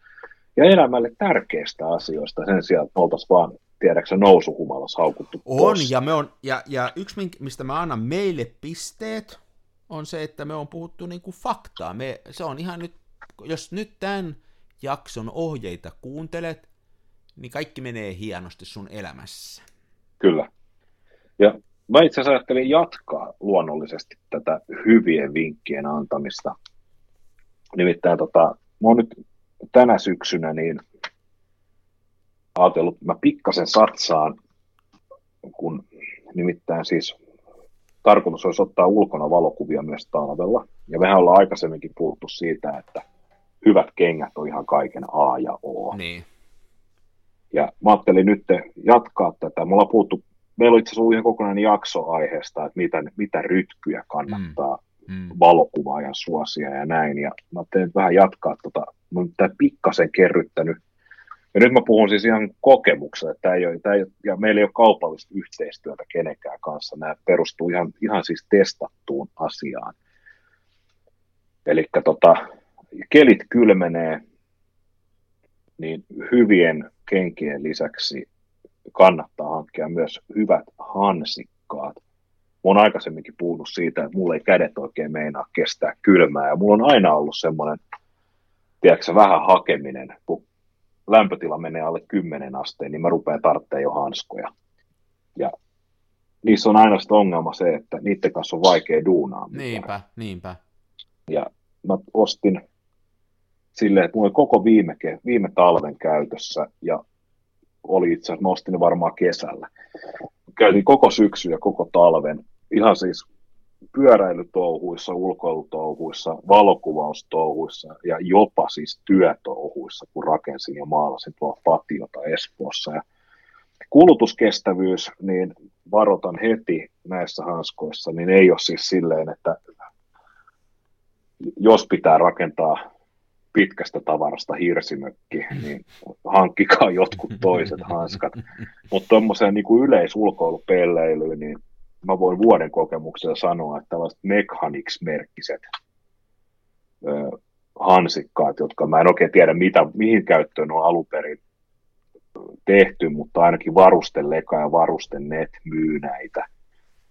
ja elämälle tärkeistä asioista sen sijaan, että me oltaisiin vaan, tiedäksä, nousuhumalassa haukuttu On, pois. ja, me on, ja, ja yksi, mistä mä annan meille pisteet, on se, että me on puhuttu niinku faktaa. Me, se on ihan nyt, jos nyt tämän jakson ohjeita kuuntelet, niin kaikki menee hienosti sun elämässä. Kyllä. Ja mä itse asiassa ajattelin jatkaa luonnollisesti tätä hyvien vinkkien antamista. Nimittäin tota, mä oon nyt tänä syksynä niin ajatellut, että mä pikkasen satsaan, kun nimittäin siis tarkoitus olisi ottaa ulkona valokuvia myös talvella. Ja mehän ollaan aikaisemminkin puhuttu siitä, että hyvät kengät on ihan kaiken A ja O. Niin. Ja mä ajattelin nyt jatkaa tätä. Me ollaan puhuttu, meillä on itse asiassa ollut ihan kokonainen jakso aiheesta, että mitä, mitä rytkyjä kannattaa mm. Mm. valokuvaajan suosia ja näin. Ja mä ajattelin vähän jatkaa tota, mä oon pikkasen kerryttänyt. Ja nyt mä puhun siis ihan kokemuksella, että ei ole, tämä ei ole, ja meillä ei ole kaupallista yhteistyötä kenenkään kanssa. Nämä perustuu ihan, ihan siis testattuun asiaan. Eli tota, kelit kylmenee, niin hyvien kenkien lisäksi kannattaa hankkia myös hyvät hansikkaat. Mä oon aikaisemminkin puhunut siitä, että mulla ei kädet oikein meinaa kestää kylmää, ja mulla on aina ollut semmoinen, tiedätkö vähän hakeminen, kun lämpötila menee alle 10 asteen, niin mä rupean tarvitsemaan jo hanskoja. Ja niissä on aina ongelma se, että niiden kanssa on vaikea duunaa. Niinpä, niinpä. Ja mä ostin silleen, että mulla oli koko viime, viime talven käytössä ja oli itse asiassa, mä ostin ne varmaan kesällä. Käytiin koko syksy ja koko talven, ihan siis pyöräilytouhuissa, ulkoilutouhuissa, valokuvaustouhuissa ja jopa siis työtouhuissa, kun rakensin ja maalasin tuolla patiota Espoossa. Ja kulutuskestävyys, niin varoitan heti näissä hanskoissa, niin ei ole siis silleen, että jos pitää rakentaa pitkästä tavarasta hirsimökki, niin hankkikaa jotkut toiset hanskat. Mutta tuommoiseen niin yleisulkoilupelleilyyn, niin mä voin vuoden kokemuksella sanoa, että tällaiset Mechanics-merkkiset ö, hansikkaat, jotka mä en oikein tiedä, mitä, mihin käyttöön on alun perin tehty, mutta ainakin Leka ja Net myy näitä.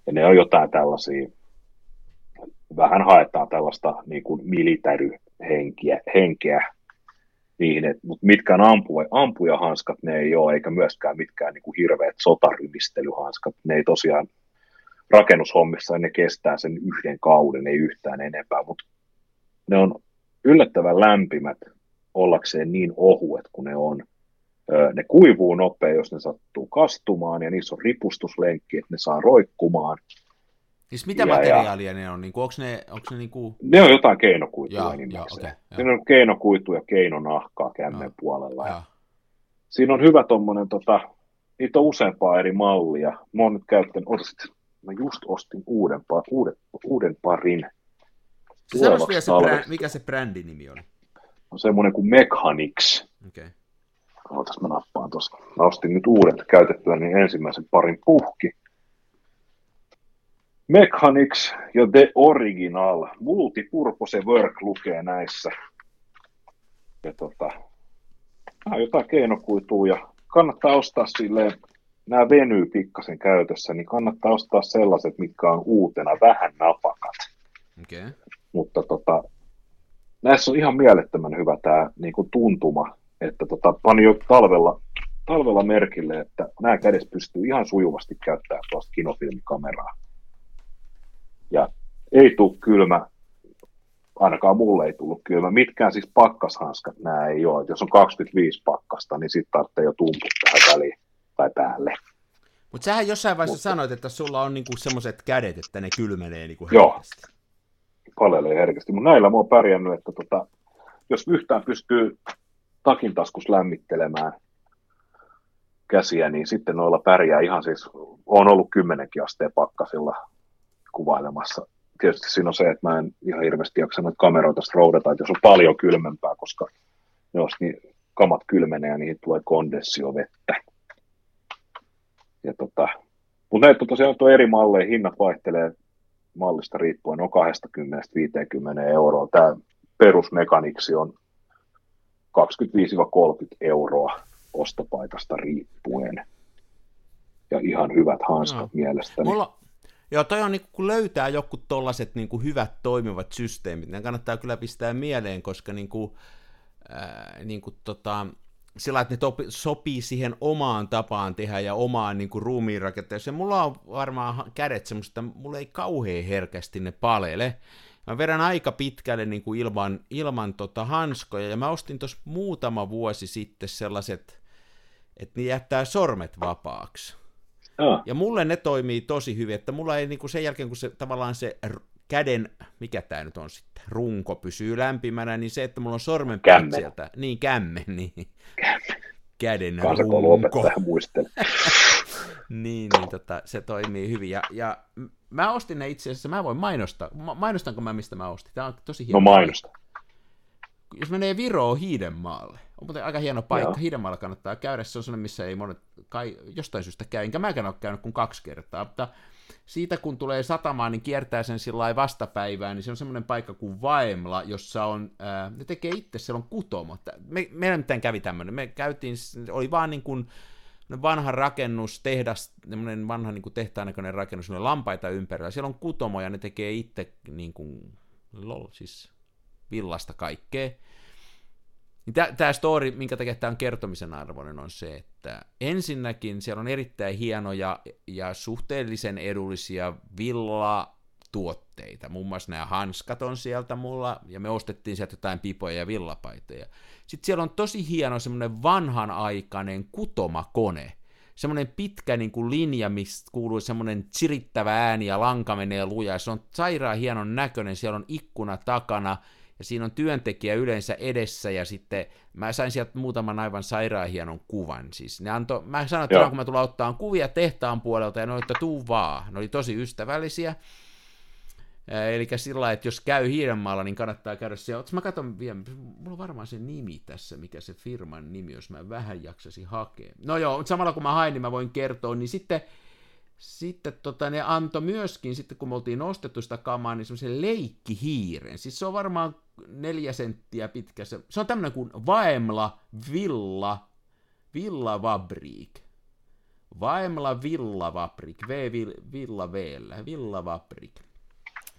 Ja ne on jotain tällaisia, vähän haetaan tällaista niin kuin military-henkeä henkeä niihin, et, mutta mitkään ampuja, ampujahanskat ne ei ole, eikä myöskään mitkään niin kuin hirveät sotarymistelyhanskat, ne ei tosiaan rakennushommissa ne kestää sen yhden kauden, ei yhtään enempää, mutta ne on yllättävän lämpimät ollakseen niin ohuet kuin ne on. Ne kuivuu nopea, jos ne sattuu kastumaan, ja niissä on ripustuslenkki, että ne saa roikkumaan. Siis mitä ja, materiaalia ja, ne on? Niin kuin, onko ne, onko ne, niin kuin... ne on jotain keinokuituja ja, nimensä. okay, ne on keinokuitu ja keinonahkaa kämmen ja, puolella. Ja. Siinä on hyvä tuommoinen, tota, niitä on useampaa eri mallia. Mä oon nyt käyttänyt, mä just ostin uuden, uuden, uuden parin. Sanois vielä se brä, mikä se brändin nimi on? On semmoinen kuin Mechanics. Okei. Okay. Ootas mä nappaan tuossa. Mä ostin nyt uudet käytettyä niin ensimmäisen parin puhki. Mechanics ja The Original. Multipurpose Work lukee näissä. Ja tota, jotain keinokuitua ja kannattaa ostaa silleen nämä venyy pikkasen käytössä, niin kannattaa ostaa sellaiset, mitkä on uutena vähän napakat. Okay. Mutta tota, näissä on ihan mielettömän hyvä tämä niin kuin tuntuma, että tota, pani jo talvella, talvella merkille, että nämä kädessä pystyy ihan sujuvasti käyttämään tuosta kinofilmikameraa. Ja ei tule kylmä, ainakaan mulle ei tullut kylmä. Mitkään siis pakkashanskat nämä ei ole. jos on 25 pakkasta, niin sitten tarvitsee jo tumput tähän väliin tai päälle. Mutta sähän jossain vaiheessa Mutta... sanoit, että sulla on niinku semmoiset kädet, että ne kylmenee niinku Joo, palelee herkästi. Mutta näillä mä oon pärjännyt, että tota, jos yhtään pystyy takin taskus lämmittelemään käsiä, niin sitten noilla pärjää ihan siis, on ollut kymmenenkin asteen pakkasilla kuvailemassa. Tietysti siinä on se, että mä en ihan hirveästi jaksa noita kameroita roudata, että jos on paljon kylmempää, koska jos niin kamat kylmenee, niin tulee kondenssiovettä. Ja tota, mutta näitä on tosiaan tuo eri malleja, hinnat vaihtelee mallista riippuen noin 20-50 euroa. Tämä perusmekaniksi on 25-30 euroa ostopaikasta riippuen. Ja ihan hyvät hanskat no. mielestäni. Mulla, joo, toi on niin kun löytää joku tollaset niin hyvät toimivat systeemit, ne kannattaa kyllä pistää mieleen, koska niin kuin, äh, niin kuin tota, sillä että ne topi, sopii siihen omaan tapaan tehdä ja omaan niin kuin, ruumiin rakenteeseen. Mulla on varmaan kädet semmoista, että mulla ei kauhean herkästi ne palele. Mä vedän aika pitkälle niin kuin ilman, ilman tota hanskoja, ja mä ostin tuossa muutama vuosi sitten sellaiset, että ne jättää sormet vapaaksi. Ja mulle ne toimii tosi hyvin, että mulla ei niin kuin sen jälkeen, kun se tavallaan se käden, mikä tämä nyt on sitten, runko pysyy lämpimänä, niin se, että mulla on sormenpäät Kämmen. sieltä, niin kämmen, niin käden runko, muisteli. niin, niin tota, se toimii hyvin. Ja, ja mä ostin ne itse asiassa, mä voin mainostaa, Ma- mainostanko mä mistä mä ostin? Tämä on tosi hieno. No mainosta. Jos menee Viroon Hiidenmaalle, on muuten aika hieno paikka, Joo. Hiidenmaalla kannattaa käydä, se on sellainen, missä ei monet, kai jostain syystä käy, enkä mäkään ole käynyt kuin kaksi kertaa, mutta siitä kun tulee satamaan, niin kiertää sen sillä vastapäivään, niin se on semmoinen paikka kuin Vaemla, jossa on, ää, ne tekee itse, siellä on kutomo. Me, meillä mitään kävi tämmöinen, me käytiin, oli vaan niin kuin vanha rakennus, tehdas, semmoinen vanha niin kuin tehtaan näköinen rakennus, semmoinen lampaita ympärillä, siellä on kutomo ja ne tekee itse niin kuin, lol, siis villasta kaikkea. Niin Tämä story, minkä takia tämä on kertomisen arvoinen, on se, että ensinnäkin siellä on erittäin hienoja ja suhteellisen edullisia villatuotteita. Muun muassa nämä hanskat on sieltä mulla, ja me ostettiin sieltä jotain pipoja ja villapaitoja. Sitten siellä on tosi hieno semmoinen vanhanaikainen kutomakone. Semmoinen pitkä niin kuin linja, mistä kuuluu semmoinen chirittävä ääni ja lanka menee lujaa. Se on sairaan hienon näköinen, siellä on ikkuna takana, ja siinä on työntekijä yleensä edessä, ja sitten mä sain sieltä muutaman aivan sairaan hienon kuvan. Siis ne antoi, mä sanoin, että kun mä tulen ottaa kuvia tehtaan puolelta, ja ne oli, että tuu vaan. Ne oli tosi ystävällisiä. Eli sillä että jos käy Hiidenmaalla, niin kannattaa käydä siellä. Mä katson vielä, mulla on varmaan se nimi tässä, mikä se firman nimi, jos mä vähän jaksasin hakea. No joo, samalla kun mä hain, niin mä voin kertoa, niin sitten sitten tota, ne antoi myöskin, sitten kun me oltiin ostettu sitä kamaa, niin semmoisen leikkihiiren. Siis se on varmaan neljä senttiä pitkä. Se, se on tämmöinen kuin Vaemla Villa, Villa Vabrik. Vaemla Villa Vabrik, V Villa Vllä, Villa Vabrik.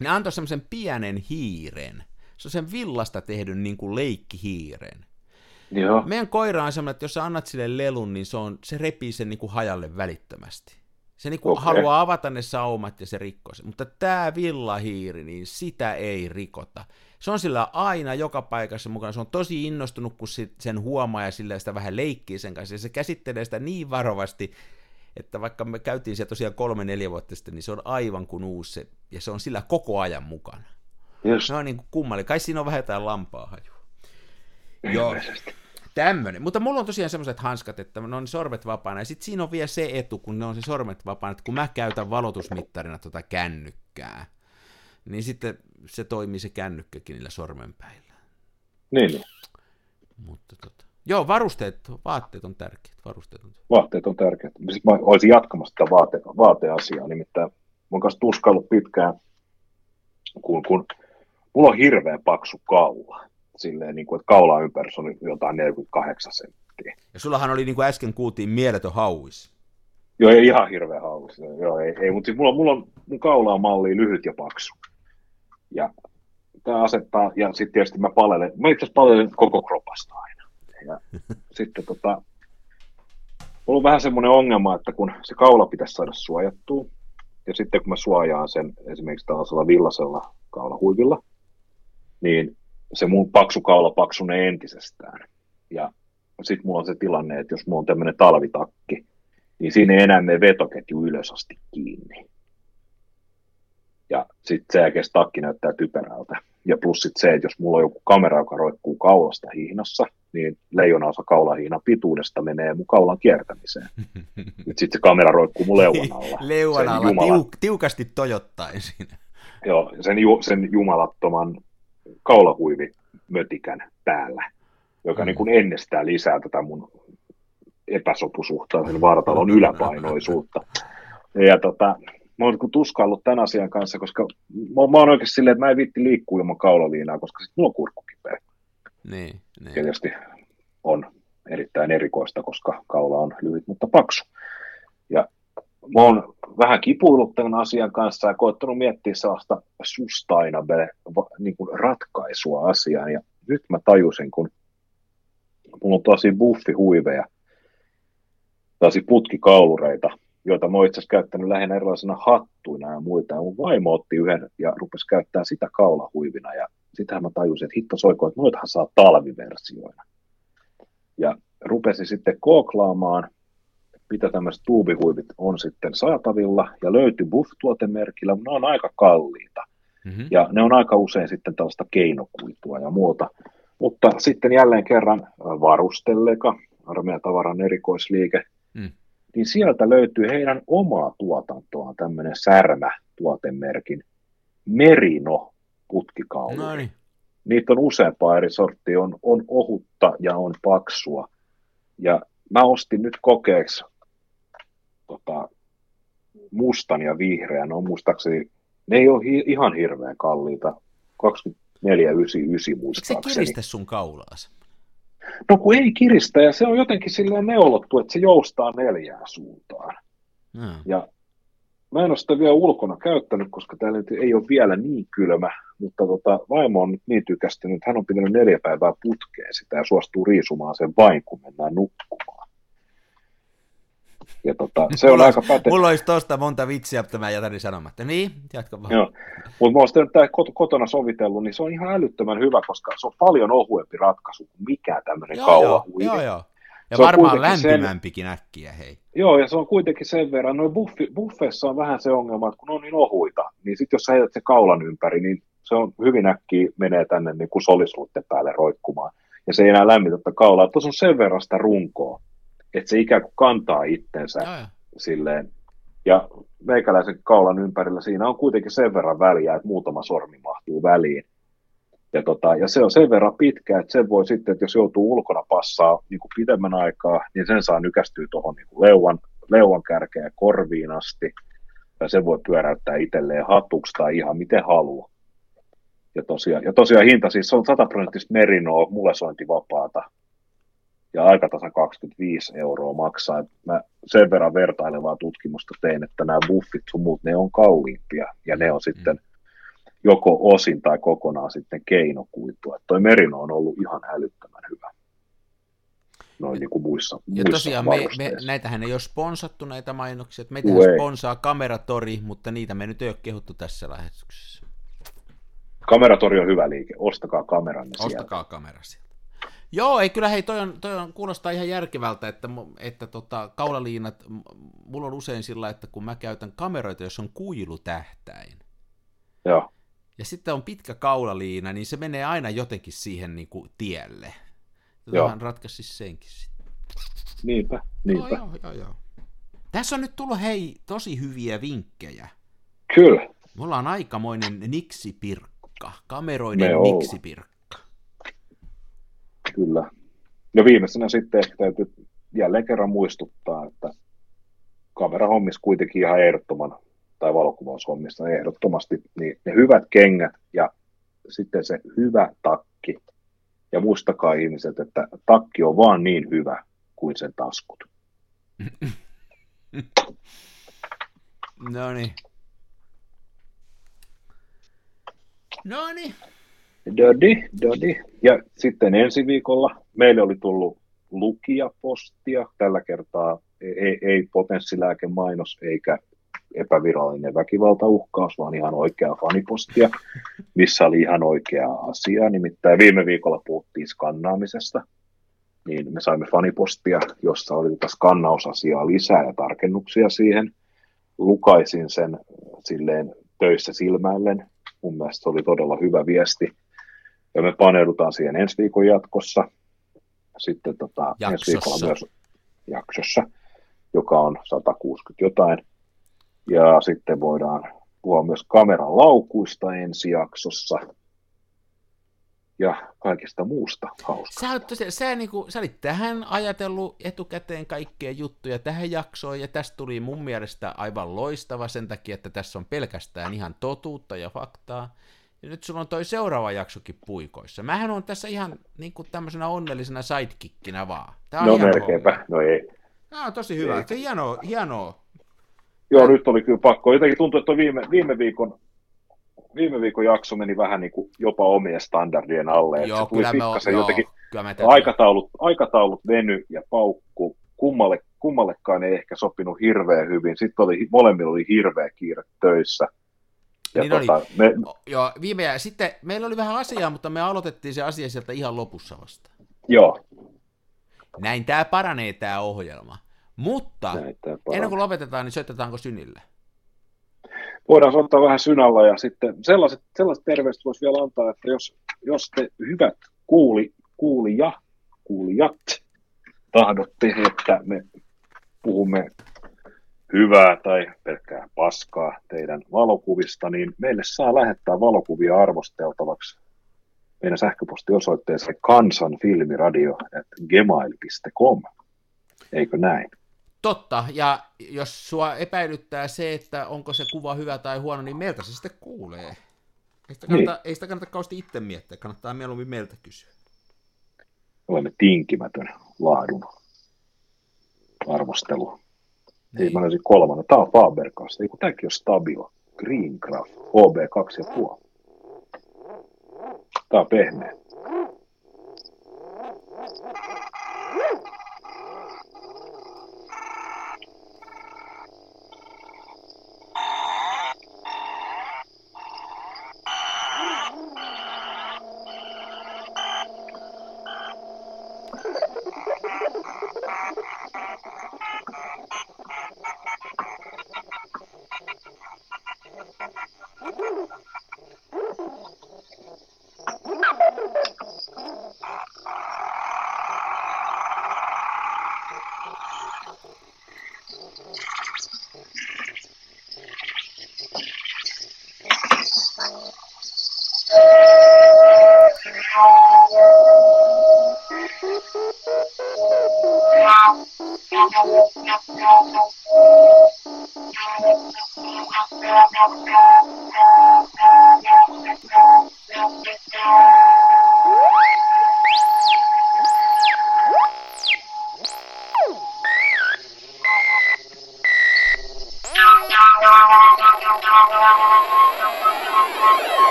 Ne antoi semmoisen pienen hiiren. Se on sen villasta tehdyn niin kuin leikkihiiren. Joo. Meidän koira on semmoinen, että jos sä annat sille lelun, niin se, on, se repii sen niin kuin hajalle välittömästi. Se niin kuin Okei. haluaa avata ne saumat ja se rikkoo sen. Mutta tämä villahiiri, niin sitä ei rikota. Se on sillä aina joka paikassa mukana. Se on tosi innostunut, kun sen huomaa ja sillä sitä vähän leikkii sen kanssa. Ja se käsittelee sitä niin varovasti, että vaikka me käytiin siellä tosiaan kolme-neljä vuotta sitten, niin se on aivan kuin uusi. se- Ja se on sillä koko ajan mukana. Just. Se on niin kuin kummalli. Kai siinä on vähän jotain lampaa hajua. Joo. Tämmöinen. Mutta mulla on tosiaan semmoiset hanskat, että ne on sormet vapaana. Ja sitten siinä on vielä se etu, kun ne on se sormet vapaana, että kun mä käytän valotusmittarina tota kännykkää, niin sitten se toimii se kännykkäkin niillä sormenpäillä. Niin, niin. Mutta tota. Joo, varusteet, vaatteet on tärkeät. Varusteet on Vaatteet on tärkeät. Sitten mä olisin jatkamassa tätä vaate, vaateasiaa, nimittäin mä oon kanssa tuskaillut pitkään, kun, kun mulla on hirveän paksu kaula. Silleen, niin kuin, että kaula ympäri on jotain 48 senttiä. Ja sullahan oli, niin kuin äsken kuultiin, mieletön hauis. Joo, ei ihan hirveä haulis. Joo, ei, ei mutta siis mulla, mulla on, mun kaula on malli lyhyt ja paksu. Ja tämä asettaa, ja sitten tietysti mä palelen, mä itse asiassa palelen koko kropasta aina. Ja sitten tota, mulla on vähän semmoinen ongelma, että kun se kaula pitäisi saada suojattua, ja sitten kun mä suojaan sen esimerkiksi tällaisella villasella kaulahuivilla, niin se mun paksu kaula paksunee entisestään. Ja sitten mulla on se tilanne, että jos mulla on tämmöinen talvitakki, niin siinä ei enää mene vetoketju ylös asti kiinni. Ja sitten se takki näyttää typerältä. Ja plus sitten se, että jos mulla on joku kamera, joka roikkuu kaulasta hihnassa, niin leijona osa kaulahiinan pituudesta menee mun kaulan kiertämiseen. Nyt sitten se kamera roikkuu mun leuan alla. Leuan alla jumala- tiuk- tiukasti tojottaen siinä. Joo, sen, ju, sen jumalattoman kaulahuivimötikän päällä, joka Mm. niin kuin ennestään lisää tätä mun epäsopusuhtaisen vartalon yläpainoisuutta. Ja tota, mä oon niin tuskaillut tämän asian kanssa, koska mä, mä oon oikeasti silleen, että mä en viitti liikkua ilman kaulaliinaa, koska sit mulla on kurkku kipeä. Niin, niin. Tietysti on erittäin erikoista, koska kaula on lyhyt, mutta paksu. Ja mä oon vähän kipuillut tämän asian kanssa ja koettanut miettiä sellaista sustainable niin kuin ratkaisua asiaan. Ja nyt mä tajusin, kun mulla on tosi buffihuiveja, tosi putkikaulureita, joita mä oon itse asiassa käyttänyt lähinnä erilaisena hattuina ja muita. Ja mun vaimo otti yhden ja rupesi käyttämään sitä kaulahuivina. Ja sitähän mä tajusin, että hitto soiko, että noitahan saa talviversioina. Ja rupesin sitten kooklaamaan, mitä tämmöiset tuubihuivit on sitten saatavilla, ja löytyi Buff-tuotemerkillä, mutta ne on aika kalliita. Mm-hmm. Ja ne on aika usein sitten tällaista keinokuitua ja muuta. Mutta sitten jälleen kerran varustelleka, armeijan tavaran erikoisliike, mm. niin sieltä löytyy heidän omaa tuotantoaan tämmöinen särmä-tuotemerkin Merino putkikaulu. No niin. Niitä on useampaa eri sorttia, on, on ohutta ja on paksua. Ja mä ostin nyt kokeeksi tota, mustan ja vihreän, on muistaakseni, ne ei ole hi- ihan hirveän kalliita, 24,99 muistaakseni. Eikö se kiristä sun kaulaas? No kun ei kiristä, ja se on jotenkin silleen neulottu, että se joustaa neljään suuntaan. Hmm. Ja mä en ole sitä vielä ulkona käyttänyt, koska täällä nyt ei ole vielä niin kylmä, mutta tota, vaimo on nyt niin tykästynyt, että hän on pitänyt neljä päivää putkeen sitä ja suostuu riisumaan sen vain, kun mennään nukkumaan. Ja tota, se on aika päte... Mulla olisi tosta monta vitsiä, mutta mä jätän sanomatta. Niin, jatka vaan. Joo. Mutta mä olen tämä kotona sovitellut, niin se on ihan älyttömän hyvä, koska se on paljon ohuempi ratkaisu kuin mikä tämmöinen kaulahuivi. Joo, joo. Ja se varmaan lämpimämpikin sen... äkkiä, hei. Joo, ja se on kuitenkin sen verran, noin buffi, buffeissa on vähän se ongelma, että kun on niin ohuita, niin sitten jos sä heität se kaulan ympäri, niin se on hyvin äkkiä menee tänne niin kuin solisluitten päälle roikkumaan. Ja se ei enää lämmitä kaulaa. Tuossa on sen verran sitä runkoa, että se ikään kuin kantaa itsensä ja, silleen. Ja meikäläisen kaulan ympärillä siinä on kuitenkin sen verran väliä, että muutama sormi mahtuu väliin. Ja, tota, ja se on sen verran pitkä, että sen voi sitten, että jos joutuu ulkona passaa niin kuin pidemmän aikaa, niin sen saa nykästyä tuohon niin leuan, leuan kärkeen korviin asti. Ja sen voi pyöräyttää itselleen hatuksi tai ihan miten haluaa. Ja tosiaan, ja tosiaan hinta siis se on 100 prosenttista merinoa, mulesointivapaata, ja aikatasan 25 euroa maksaa. Et mä sen verran vertailevaa tutkimusta tein, että nämä buffit sun muut, ne on kalliimpia, ja ne on mm. sitten joko osin tai kokonaan sitten keinokuitua. Toi merino on ollut ihan älyttömän hyvä. Noin niin kuin muissa, ja muissa tosiaan me, me, näitähän ei ole sponsattu näitä mainoksia. Meitähän sponsaa Kameratori, mutta niitä me nyt ei ole kehuttu tässä lähetyksessä. Kameratori on hyvä liike, ostakaa kameranne Ostakaa sieltä. kamera sieltä. Joo, ei kyllä hei, toi on, toi on, kuulostaa ihan järkevältä, että, että tota, kaulaliinat, mulla on usein sillä, että kun mä käytän kameroita, jos on kuilutähtäin, Joo. ja sitten on pitkä kaulaliina, niin se menee aina jotenkin siihen niin kuin tielle. Tähän ratkaisi senkin sitten. Niinpä, niinpä. Joo, joo, joo, joo. Tässä on nyt tullut hei tosi hyviä vinkkejä. Kyllä. Mulla on aikamoinen niksipirkka, kameroiden niksipirkka. Kyllä. Ja viimeisenä sitten ehkä täytyy jälleen kerran muistuttaa, että kamerahommissa kuitenkin ihan ehdottoman, tai valokuvaushommissa ehdottomasti, niin ne hyvät kengät ja sitten se hyvä takki. Ja muistakaa ihmiset, että takki on vaan niin hyvä kuin sen taskut. No niin. No niin. Dodi, dodi. Ja sitten ensi viikolla meille oli tullut lukijapostia, tällä kertaa ei, ei potenssilääkemainos eikä epävirallinen väkivaltauhkaus, vaan ihan oikea fanipostia, missä oli ihan oikea asia. Nimittäin viime viikolla puhuttiin skannaamisesta, niin me saimme fanipostia, jossa oli tätä skannausasiaa lisää ja tarkennuksia siihen. Lukaisin sen silleen töissä silmäillen. Mun mielestä se oli todella hyvä viesti. Ja me paneudutaan siihen ensi viikon jatkossa. Sitten tota, ensi viikolla myös jaksossa, joka on 160 jotain. Ja sitten voidaan puhua myös kameran laukuista ensi jaksossa ja kaikista muusta hauskaa. Sä, tosiaan, sä, niinku, sä olit tähän ajatellut etukäteen kaikkea juttuja tähän jaksoon, ja tästä tuli mun mielestä aivan loistava sen takia, että tässä on pelkästään ihan totuutta ja faktaa. Ja nyt sulla on toi seuraava jaksokin puikoissa. Mähän on tässä ihan niin kuin tämmöisenä onnellisena sidekickinä vaan. Tää on no melkeinpä, no ei. Tämä on tosi hyvä, se hienoa, hienoa. Joo, nyt oli kyllä pakko. Jotenkin tuntuu, että viime, viime viikon viime viikon jakso meni vähän niin kuin jopa omien standardien alle. Joo, se tuli kyllä me on, jotenkin, Kyllä täytyy. aikataulut, aikataulut veny ja paukku. Kummalle, kummallekaan ei ehkä sopinut hirveän hyvin. Sitten oli, molemmilla oli hirveä kiire töissä. Ja Niin tota, oli. me, Joo, viime ja sitten meillä oli vähän asiaa, mutta me aloitettiin se asia sieltä ihan lopussa vasta. joo, Näin tämä paranee tämä ohjelma. Mutta ennen kuin lopetetaan, niin soitetaanko synille? voidaan soittaa vähän synällä ja sitten sellaiset, sellaiset terveiset voisi vielä antaa, että jos, jos te hyvät kuuli, kuulija, kuulijat tahdotte, että me puhumme hyvää tai pelkkää paskaa teidän valokuvista, niin meille saa lähettää valokuvia arvosteltavaksi meidän sähköpostiosoitteeseen kansanfilmiradio.gmail.com. Eikö näin? Totta, ja jos sua epäilyttää se, että onko se kuva hyvä tai huono, niin meiltä se sitten kuulee. Ei sitä kannata, ei sitä kannata kauheasti itse miettiä, kannattaa mieluummin meiltä kysyä. olemme tinkimätön laadun arvostelu. Ei, Niin. mä löysin kolmannen. Tää on Fabercast. Ei kun tääkin on Stabilo. Greencraft. HB 2,5. Tää on pehmeä.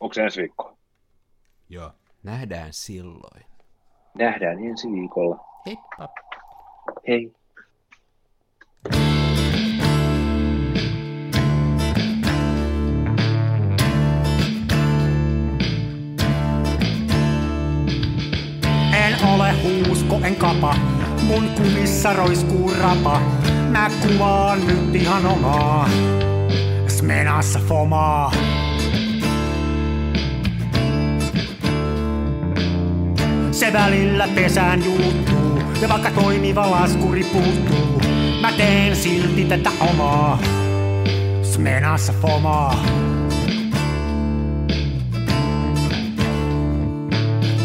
Onko se ensi viikko? Joo. Nähdään silloin. Nähdään ensi viikolla. Heippa! Hei. En ole huusko, en kapa, mun kumissa roiskuu rapa. Mä kuvaan nyt ihan omaa, smenassa fomaa. Se välillä pesään juuttuu, ja vaikka toimiva laskuri puuttuu, mä teen silti tätä omaa, smenassa fomaa.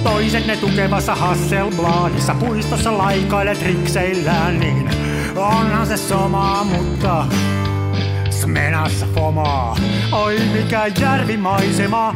Toiset ne tukevassa Hasselbladissa puistossa laikailet rikseillään, niin onhan se somaa, mutta smenassa fomaa. Oi mikä järvimaisema,